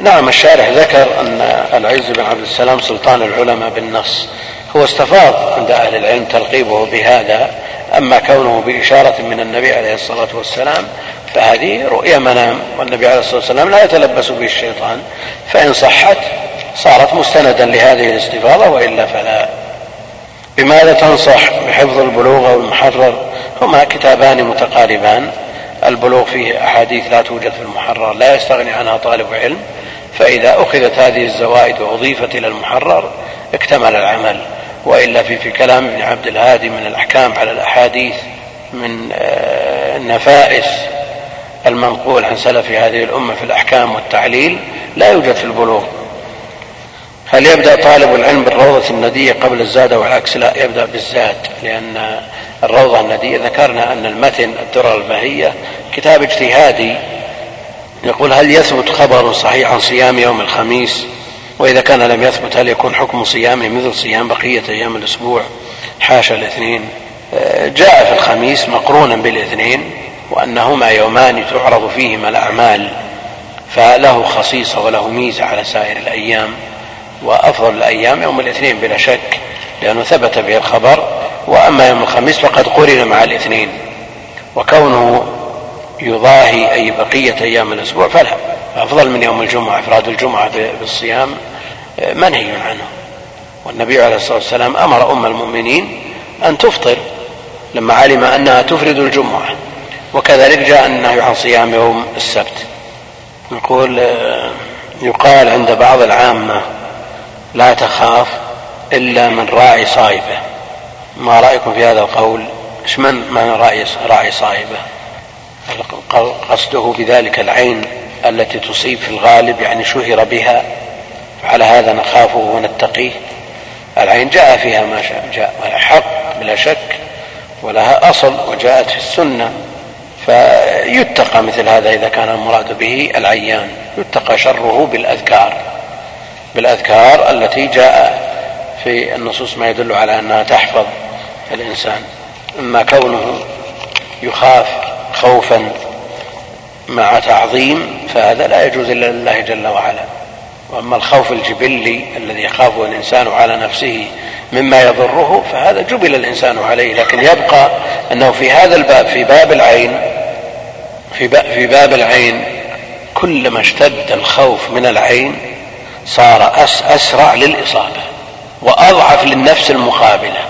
نعم الشارح ذكر أن العز بن عبد السلام سلطان العلماء بالنص. هو استفاض عند أهل العلم تلقيبه بهذا أما كونه بإشارة من النبي عليه الصلاة والسلام فهذه رؤيا منام والنبي عليه الصلاة والسلام لا يتلبس به الشيطان فإن صحت صارت مستندا لهذه الاستفاضة وإلا فلا. بماذا تنصح بحفظ البلوغ أو المحرر؟ هما كتابان متقاربان. البلوغ فيه أحاديث لا توجد في المحرر لا يستغني عنها طالب علم. فإذا أخذت هذه الزوائد وأضيفت إلى المحرر اكتمل العمل. وإلا في في كلام ابن عبد الهادي من الأحكام على الأحاديث من آه، النفائس. المنقول عن سلف هذه الأمة في الأحكام والتعليل لا يوجد في البلوغ. هل يبدأ طالب العلم بالروضة الندية قبل الزاد أو العكس لا يبدأ بالزاد لأن الروضة الندية ذكرنا أن المتن الدرر البهية كتاب اجتهادي يقول هل يثبت خبر صحيح عن صيام يوم الخميس؟ وإذا كان لم يثبت هل يكون حكم صيامه مثل صيام بقية أيام الأسبوع؟ حاشا الاثنين. جاء في الخميس مقرونا بالاثنين. وأنهما يومان تعرض فيهما الأعمال فله خصيصة وله ميزة على سائر الأيام وأفضل الأيام يوم الاثنين بلا شك لأنه ثبت به الخبر وأما يوم الخميس فقد قرن مع الاثنين وكونه يضاهي أي بقية أيام الأسبوع فلا أفضل من يوم الجمعة إفراد الجمعة بالصيام منهي عنه. والنبي عليه الصلاة والسلام أمر أم المؤمنين أن تفطر لما علم أنها تفرد الجمعة. وكذلك جاء النهي عن صيام يوم السبت. يقول آه، يقال عند بعض العامة لا تخاف إلا من راعي صائبة ما رأيكم في هذا القول؟ إيش من من راعي راعي صائبة قصده بذلك العين التي تصيب في الغالب يعني شهر بها؟ فعلى هذا نخافه ونتقيه. العين جاء فيها ما شاء جاء حق بلا شك ولها أصل وجاءت في السنة. فيتقى مثل هذا إذا كان المراد به العيان. يتقى شره بالأذكار. بالأذكار التي جاء في النصوص ما يدل على أنها تحفظ الإنسان. أما كونه يخاف خوفا مع تعظيم فهذا لا يجوز إلا لله جل وعلا. وأما الخوف الجبلي الذي يخافه الإنسان على نفسه مما يضره فهذا جبل الإنسان عليه. لكن يبقى أنه في هذا الباب في باب العين في باب, في باب العين كلما اشتد الخوف من العين صار أسرع للإصابة وأضعف للنفس المقابلة.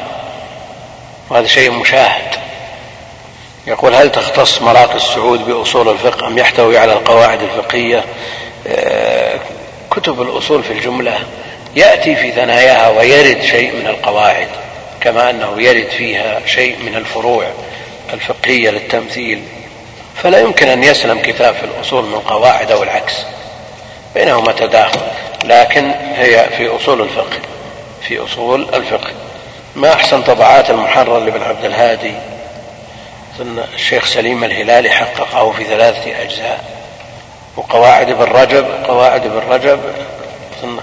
وهذا شيء مشاهد. يقول هل تختص مراكز السعود بأصول الفقه أم يحتوي على القواعد الفقهية؟ آه، كتب الأصول في الجملة يأتي في ثناياها ويرد شيء من القواعد كما أنه يرد فيها شيء من الفروع الفقهية للتمثيل. فلا يمكن أن يسلم كتاب في الأصول من قواعد أو العكس بينهما تداخل لكن هي في أصول الفقه في أصول الفقه. ما أحسن طبعات المحرر لابن عبد الهادي؟ الشيخ سليم الهلالي حققه في ثلاثة أجزاء. وقواعد ابن رجب قواعد ابن رجب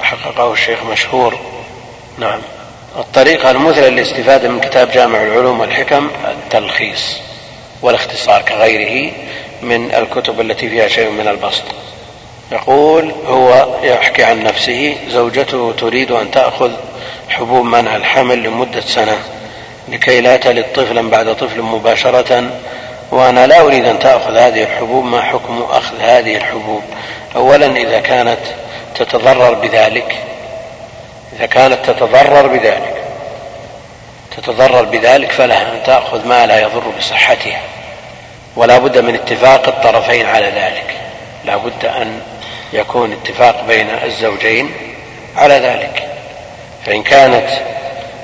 حققه الشيخ مشهور. نعم. الطريقة المثلى للاستفادة من كتاب جامع العلوم والحكم التلخيص والاختصار كغيره من الكتب التي فيها شيء من البسط. يقول هو يحكي عن نفسه زوجته تريد أن تأخذ حبوب منع الحمل لمدة سنة لكي لا تلد طفلا بعد طفل مباشرة وأنا لا أريد أن تأخذ هذه الحبوب ما حكم أخذ هذه الحبوب؟ أولا إذا كانت تتضرر بذلك إذا كانت تتضرر بذلك تتضرر بذلك فلها أن تأخذ ما لا يضر بصحتها ولا بد من اتفاق الطرفين على ذلك لا بد أن يكون اتفاق بين الزوجين على ذلك. فإن كانت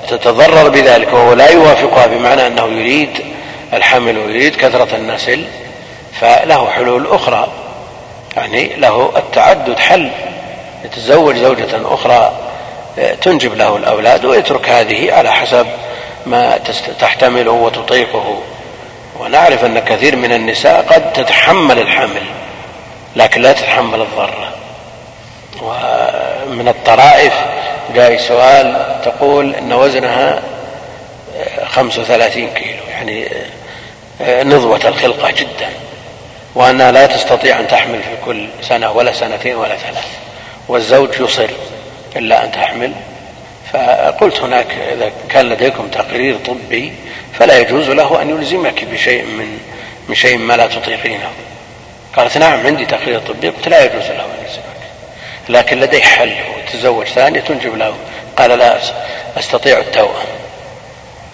تتضرر بذلك وهو لا يوافقها بمعنى أنه يريد الحمل ويريد كثرة النسل فله حلول أخرى. يعني له التعدد حل. يتزوج زوجة أخرى آه، تنجب له الأولاد ويترك هذه على حسب ما تحتمله وتطيقه. ونعرف أن كثير من النساء قد تتحمل الحمل لكن لا تتحمل الضرة. ومن الطرائف جاي سؤال تقول أن وزنها آه، خمسة وثلاثين كيلو. يعني نضوة الخلقة جدا. وأنها لا تستطيع أن تحمل في كل سنة ولا سنتين ولا ثلاث. والزوج يصر إلا أن تحمل. فقلت هناك إذا كان لديكم تقرير طبي فلا يجوز له أن يلزمك بشيء من من شيء ما لا تطيقينه. قالت نعم عندي تقرير طبي. قلت لا يجوز له أن يلزمك. لكن لديه حل وتزوج ثانية تنجب له. قال لا أستطيع التوأم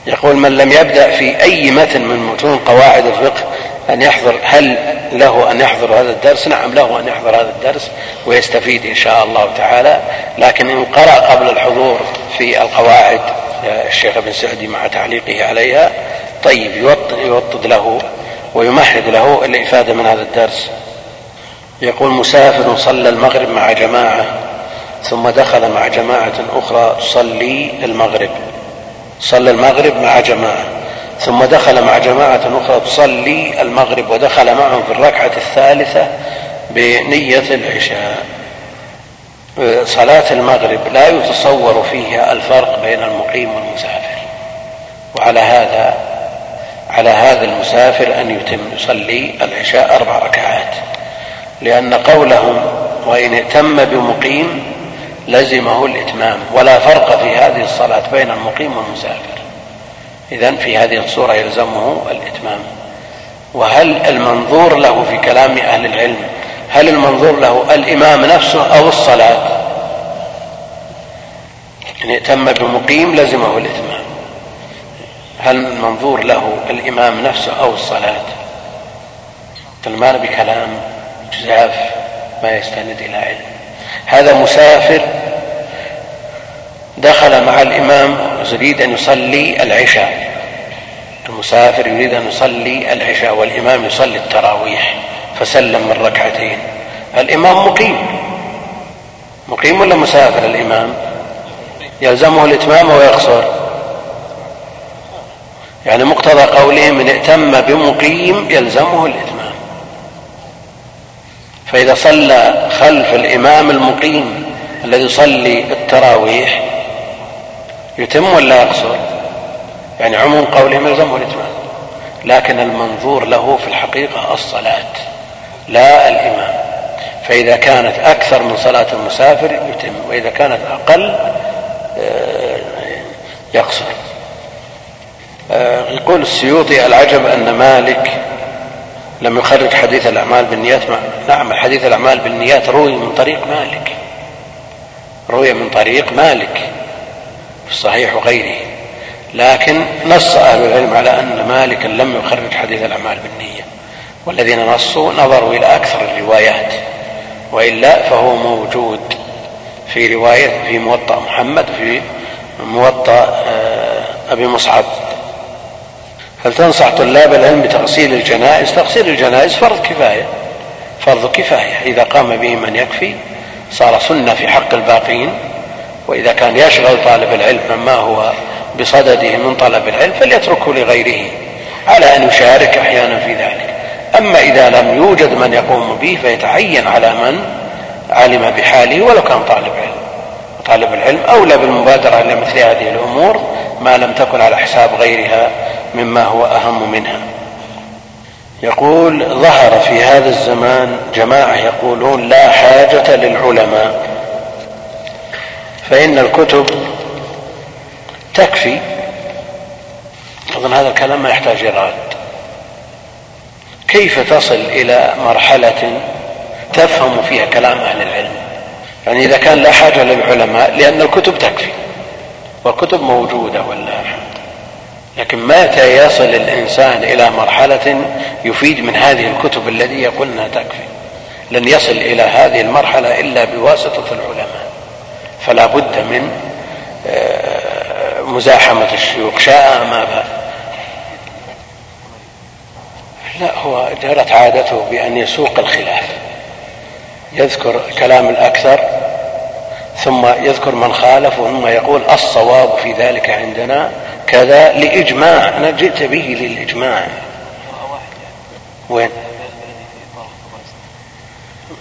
يقول من لم يبدأ في أي متن من متون قواعد الفقه أن يحضر هل له أن يحضر هذا الدرس؟ نعم له أن يحضر هذا الدرس ويستفيد إن شاء الله تعالى لكن إن قرأ قبل الحضور في القواعد الشيخ ابن سعدي مع تعليقه عليها طيب يوطد, يوطد له ويمهد له الإفادة من هذا الدرس. يقول مسافر صلى المغرب مع جماعة ثم دخل مع جماعة أخرى تصلي المغرب. صلى المغرب مع جماعة ثم دخل مع جماعة أخرى تصلي المغرب ودخل معهم في الركعة الثالثة بنية العشاء. صلاة المغرب لا يتصور فيها الفرق بين المقيم والمسافر. وعلى هذا على هذا المسافر أن يتم يصلي العشاء أربع ركعات. لأن قولهم وإن ائتم بمقيم لزمه الإتمام ولا فرق في هذه الصلاة بين المقيم والمسافر. إذا في هذه الصورة يلزمه الإتمام. وهل المنظور له في كلام أهل العلم هل المنظور له الإمام نفسه أو الصلاة؟ إن ائتم بمقيم لزمه الإتمام. هل المنظور له الإمام نفسه أو الصلاة؟ ما بكلام جزاف ما يستند إلى علم. هذا مسافر دخل مع الإمام يريد أن يصلي العشاء. المسافر يريد أن يصلي العشاء والإمام يصلي التراويح فسلم من ركعتين. الإمام مقيم. مقيم ولا مسافر الإمام؟ يلزمه الإتمام ويقصر يعني مقتضى قولهم من ائتم بمقيم يلزمه الإتمام. فإذا صلى خلف الإمام المقيم الذي يصلي التراويح يتم ولا يقصر؟ يعني عموم قولهم يلزمه الإتمام لكن المنظور له في الحقيقة الصلاة لا الإمام. فإذا كانت أكثر من صلاة المسافر يتم وإذا كانت أقل آه، يقصر. آه، يقول السيوطي العجب أن مالك لم يخرج حديث الأعمال بالنيات نعم حديث الأعمال بالنيات روي من طريق مالك. روي من طريق مالك في الصحيح وغيره. لكن نص أهل العلم على أن مالكا لم يخرج حديث الأعمال بالنية. والذين نصوا نظروا إلى أكثر الروايات. وإلا فهو موجود في رواية في موطأ محمد في موطأ آه، أبي مصعب. هل تنصح طلاب العلم بتغسيل الجنائز؟ تغسيل الجنائز فرض كفاية فرض كفاية. إذا قام به من يكفي صار سنة في حق الباقين. وإذا كان يشغل طالب العلم عما هو بصدده من طلب العلم فليتركه لغيره على أن يشارك أحيانا في ذلك. أما إذا لم يوجد من يقوم به فيتعين على من علم بحاله ولو كان طالب علم. طالب العلم أولى بالمبادرة إلى مثل هذه الأمور ما لم تكن على حساب غيرها. مما هو أهم منها. يقول ظهر في هذا الزمان جماعة يقولون لا حاجة للعلماء فإن الكتب تكفي أظن هذا الكلام ما يحتاج إراد كيف تصل إلى مرحلة تفهم فيها كلام أهل العلم؟ يعني إذا كان لا حاجة للعلماء لأن الكتب تكفي. والكتب موجودة والله لكن متى يصل الإنسان إلى مرحلة يفيد من هذه الكتب الذي يقول أنها تكفي. لن يصل إلى هذه المرحلة إلا بواسطة العلماء. فلا بد من آه، مزاحمة الشيوخ. شاء ما أبى لا هو جرت عادته بأن يسوق الخلاف. يذكر كلام الأكثر ثم يذكر من خالف ثم يقول الصواب في ذلك عندنا. كذا لإجماع. أنا جئت به للإجماع. وين؟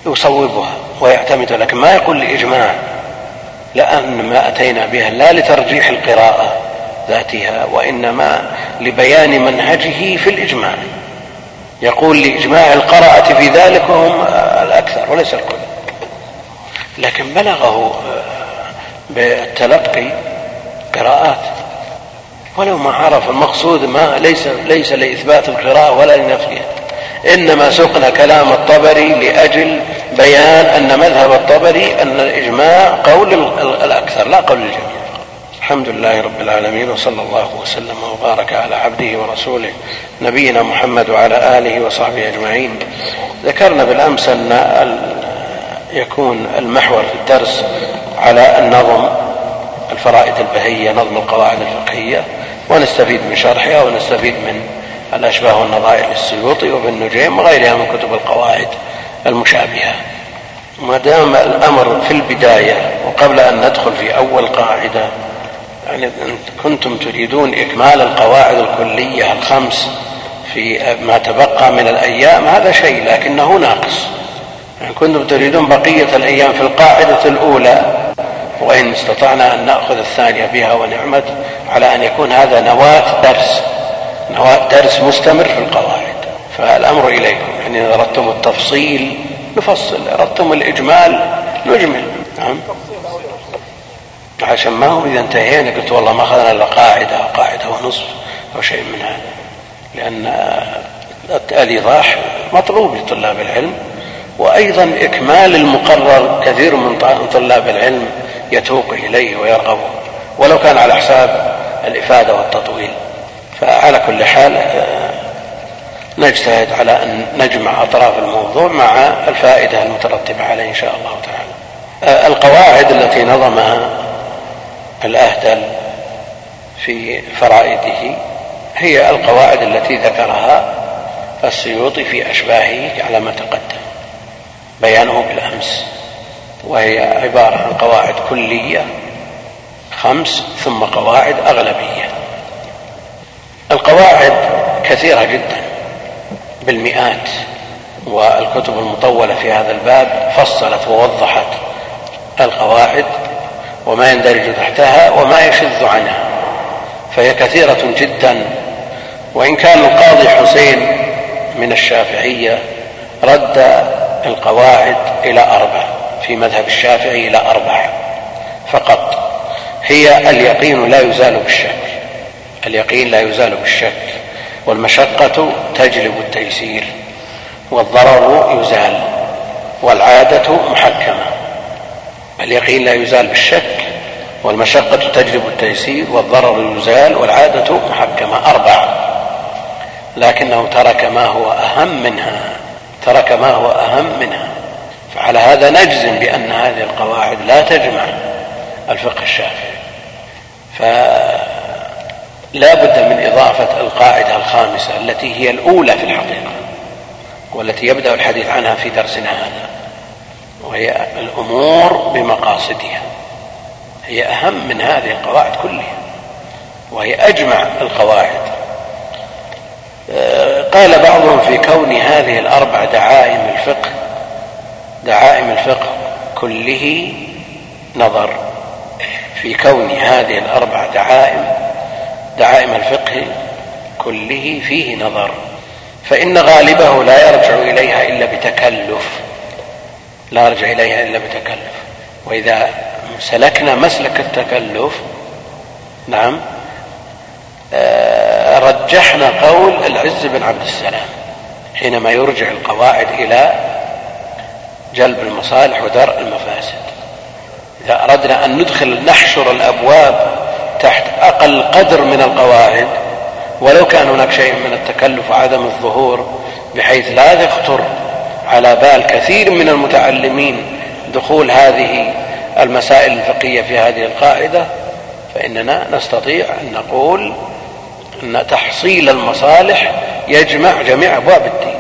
يصوبها ويعتمد لكن ما يقول لإجماع. لأن ما أتينا بها لا لترجيح القراءة ذاتها وإنما لبيان منهجه في الإجماع. يقول لإجماع القراءة في ذلك وهم الأكثر وليس الكل. لكن بلغه بالتلقي قراءات ولو ما عرف المقصود ما ليس ليس لإثبات القراءة ولا لنفيها إنما سقنا كلام الطبري لأجل بيان أن مذهب الطبري أن الإجماع قول الأكثر لا قول الجميع. الحمد لله رب العالمين وصلى الله وسلم وبارك على عبده ورسوله نبينا محمد وعلى آله وصحبه أجمعين. ذكرنا بالأمس أن يكون المحور في الدرس على النظم الفرائد البهية نظم القواعد الفقهية. ونستفيد من شرحها ونستفيد من الأشباه والنظائر للسيوطي وابن نجيم وغيرها من كتب القواعد المشابهة. ما دام الأمر في البداية وقبل أن ندخل في أول قاعدة يعني كنتم تريدون إكمال القواعد الكلية الخمس في ما تبقى من الأيام هذا شيء لكنه ناقص. إن كنتم تريدون بقية الأيام في القاعدة الأولى وإن استطعنا أن نأخذ الثانية بها ونعمت على أن يكون هذا نواة درس. نواة درس مستمر في القواعد. فالأمر إليكم. يعني إن أردتم التفصيل نفصل. أردتم الإجمال نجمل. نعم. عشان ما هو إذا انتهينا قلت والله ما أخذنا إلا قاعدة أو قاعدة ونصف أو شيء من هذا. لأن الإيضاح مطلوب لطلاب العلم وأيضا إكمال المقرر كثير من طلاب العلم يتوق إليه ويرغب. ولو كان على حساب الإفادة والتطويل. فعلى كل حال آه، نجتهد على أن نجمع أطراف الموضوع مع الفائدة المترتبة عليه إن شاء الله تعالى. آه، القواعد التي نظمها الأهدل في فرائده هي القواعد التي ذكرها السيوطي في أشباهه على ما تقدم. بيانه بالأمس. وهي عبارة عن قواعد كلية خمس ثم قواعد أغلبية. القواعد كثيرة جدا بالمئات والكتب المطولة في هذا الباب فصلت ووضحت القواعد وما يندرج تحتها وما يشذ عنها فهي كثيرة جدا. وإن كان القاضي حسين من الشافعية رد القواعد إلى أربع في مذهب الشافعي إلى أربع. فقط هي اليقين لا يزال بالشك. اليقين لا يزال بالشك. والمشقة تجلب التيسير. والضرر يزال. والعادة محكمة. اليقين لا يزال بالشك. والمشقة تجلب التيسير. والضرر يزال. والعادة محكمة. أربع. لكنه ترك ما هو أهم منها. ترك ما هو أهم منها. فعلى هذا نجزم بأن هذه القواعد لا تجمع الفقه الشافعي. فلا بد من إضافة القاعدة الخامسة التي هي الأولى في الحقيقة والتي يبدأ الحديث عنها في درسنا هذا وهي الأمور بمقاصدها. هي أهم من هذه القواعد كلها وهي أجمع القواعد. آه، قال بعضهم في كون هذه الأربع دعائم الفقه دعائم الفقه كله نظر في كون هذه الأربع دعائم دعائم الفقه كله فيه نظر. فإن غالبه لا يرجع إليها إلا بتكلف لا يرجع إليها إلا بتكلف. وإذا سلكنا مسلك التكلف نعم آه، رجحنا قول العز بن عبد السلام حينما يرجع القواعد إلى جلب المصالح ودرء المفاسد. إذا أردنا أن ندخل نحشر الأبواب تحت أقل قدر من القواعد ولو كان هناك شيء من التكلف وعدم الظهور بحيث لا يخطر على بال كثير من المتعلمين دخول هذه المسائل الفقهية في هذه القاعدة فإننا نستطيع أن نقول أن تحصيل المصالح يجمع جميع أبواب الدين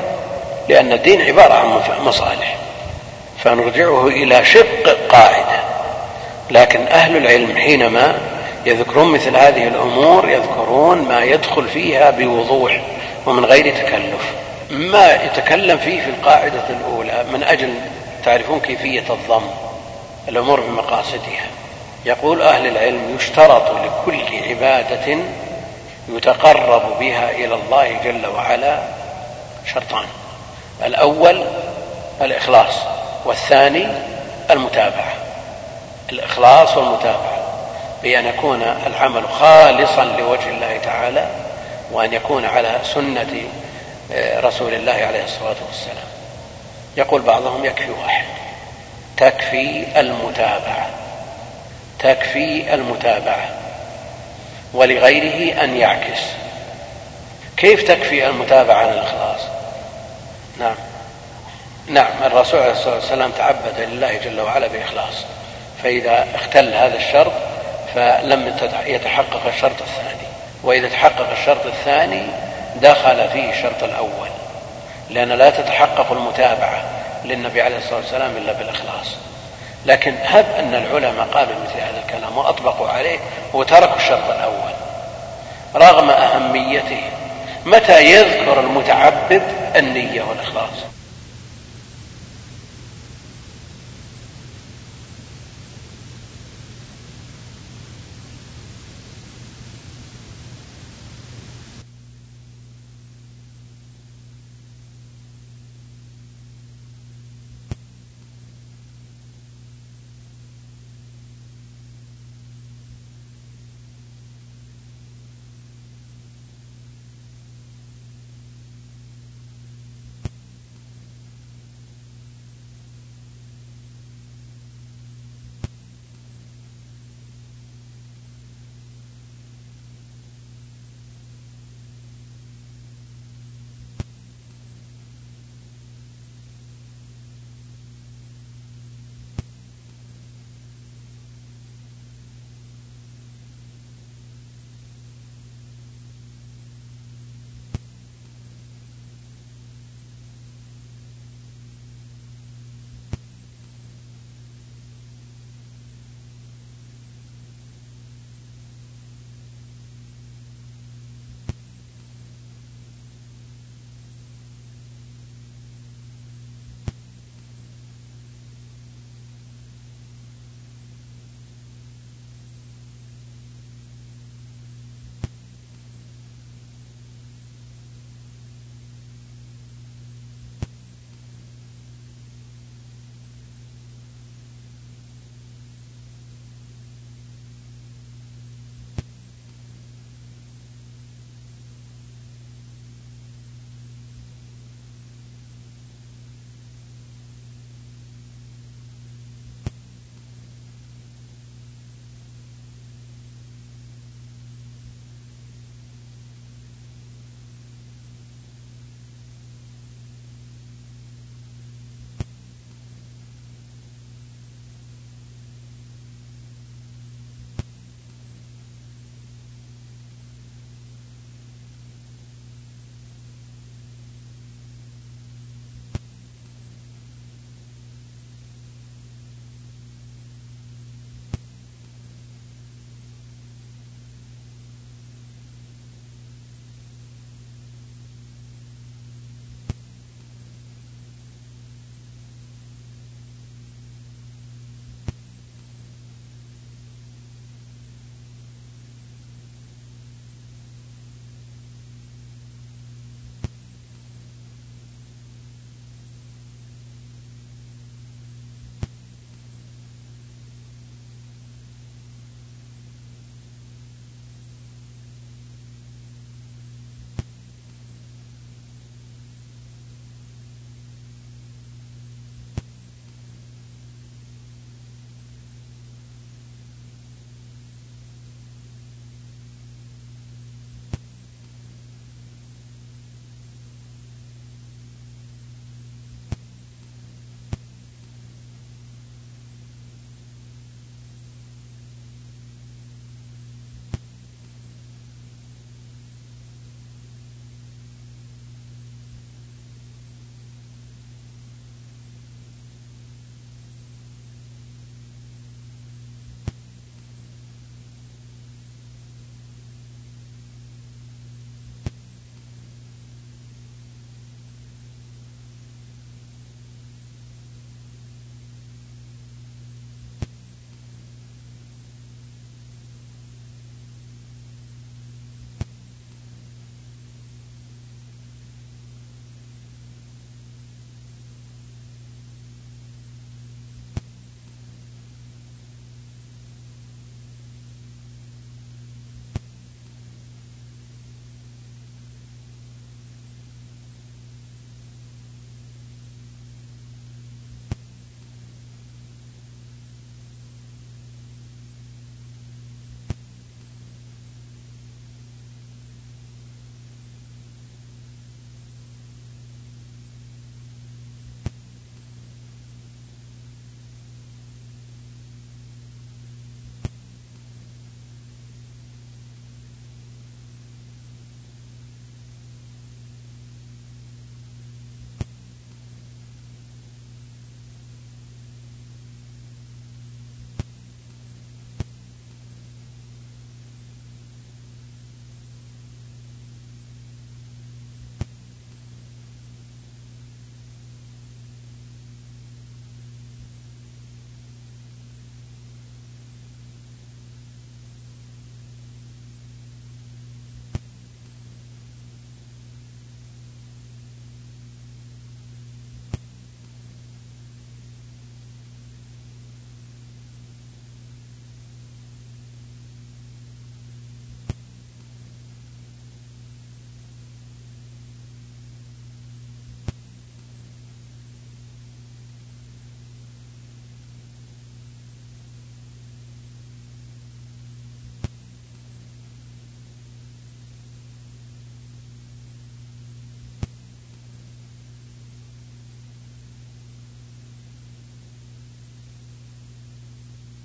لأن الدين عبارة عن مصالح. فنرجعه إلى شق قاعدة. لكن أهل العلم حينما يذكرون مثل هذه الأمور يذكرون ما يدخل فيها بوضوح ومن غير تكلف. ما يتكلم فيه في القاعدة الأولى من أجل تعرفون كيفية الضم الأمور بمقاصدها يقول أهل العلم يشترط لكل عبادة يتقرب بها إلى الله جل وعلا شرطان. الأول الإخلاص. والثاني المتابعة الإخلاص والمتابعة بأن يكون العمل خالصا لوجه الله تعالى وأن يكون على سنة آه، رسول الله عليه الصلاة والسلام. يقول بعضهم يكفي واحد تكفي المتابعة تكفي المتابعة ولغيره أن يعكس. كيف تكفي المتابعة عن الإخلاص؟ نعم. نعم الرسول عليه الصلاة والسلام تعبد لله جل وعلا بإخلاص. فإذا اختل هذا الشرط فلم يتحقق الشرط الثاني. وإذا تحقق الشرط الثاني دخل فيه الشرط الأول لأن لا تتحقق المتابعة للنبي عليه الصلاة والسلام إلا بالإخلاص. لكن هب أن العلماء قالوا مثل هذا الكلام وأطبقوا عليه وتركوا الشرط الأول. رغم أهميته متى يذكر المتعبد النية والإخلاص؟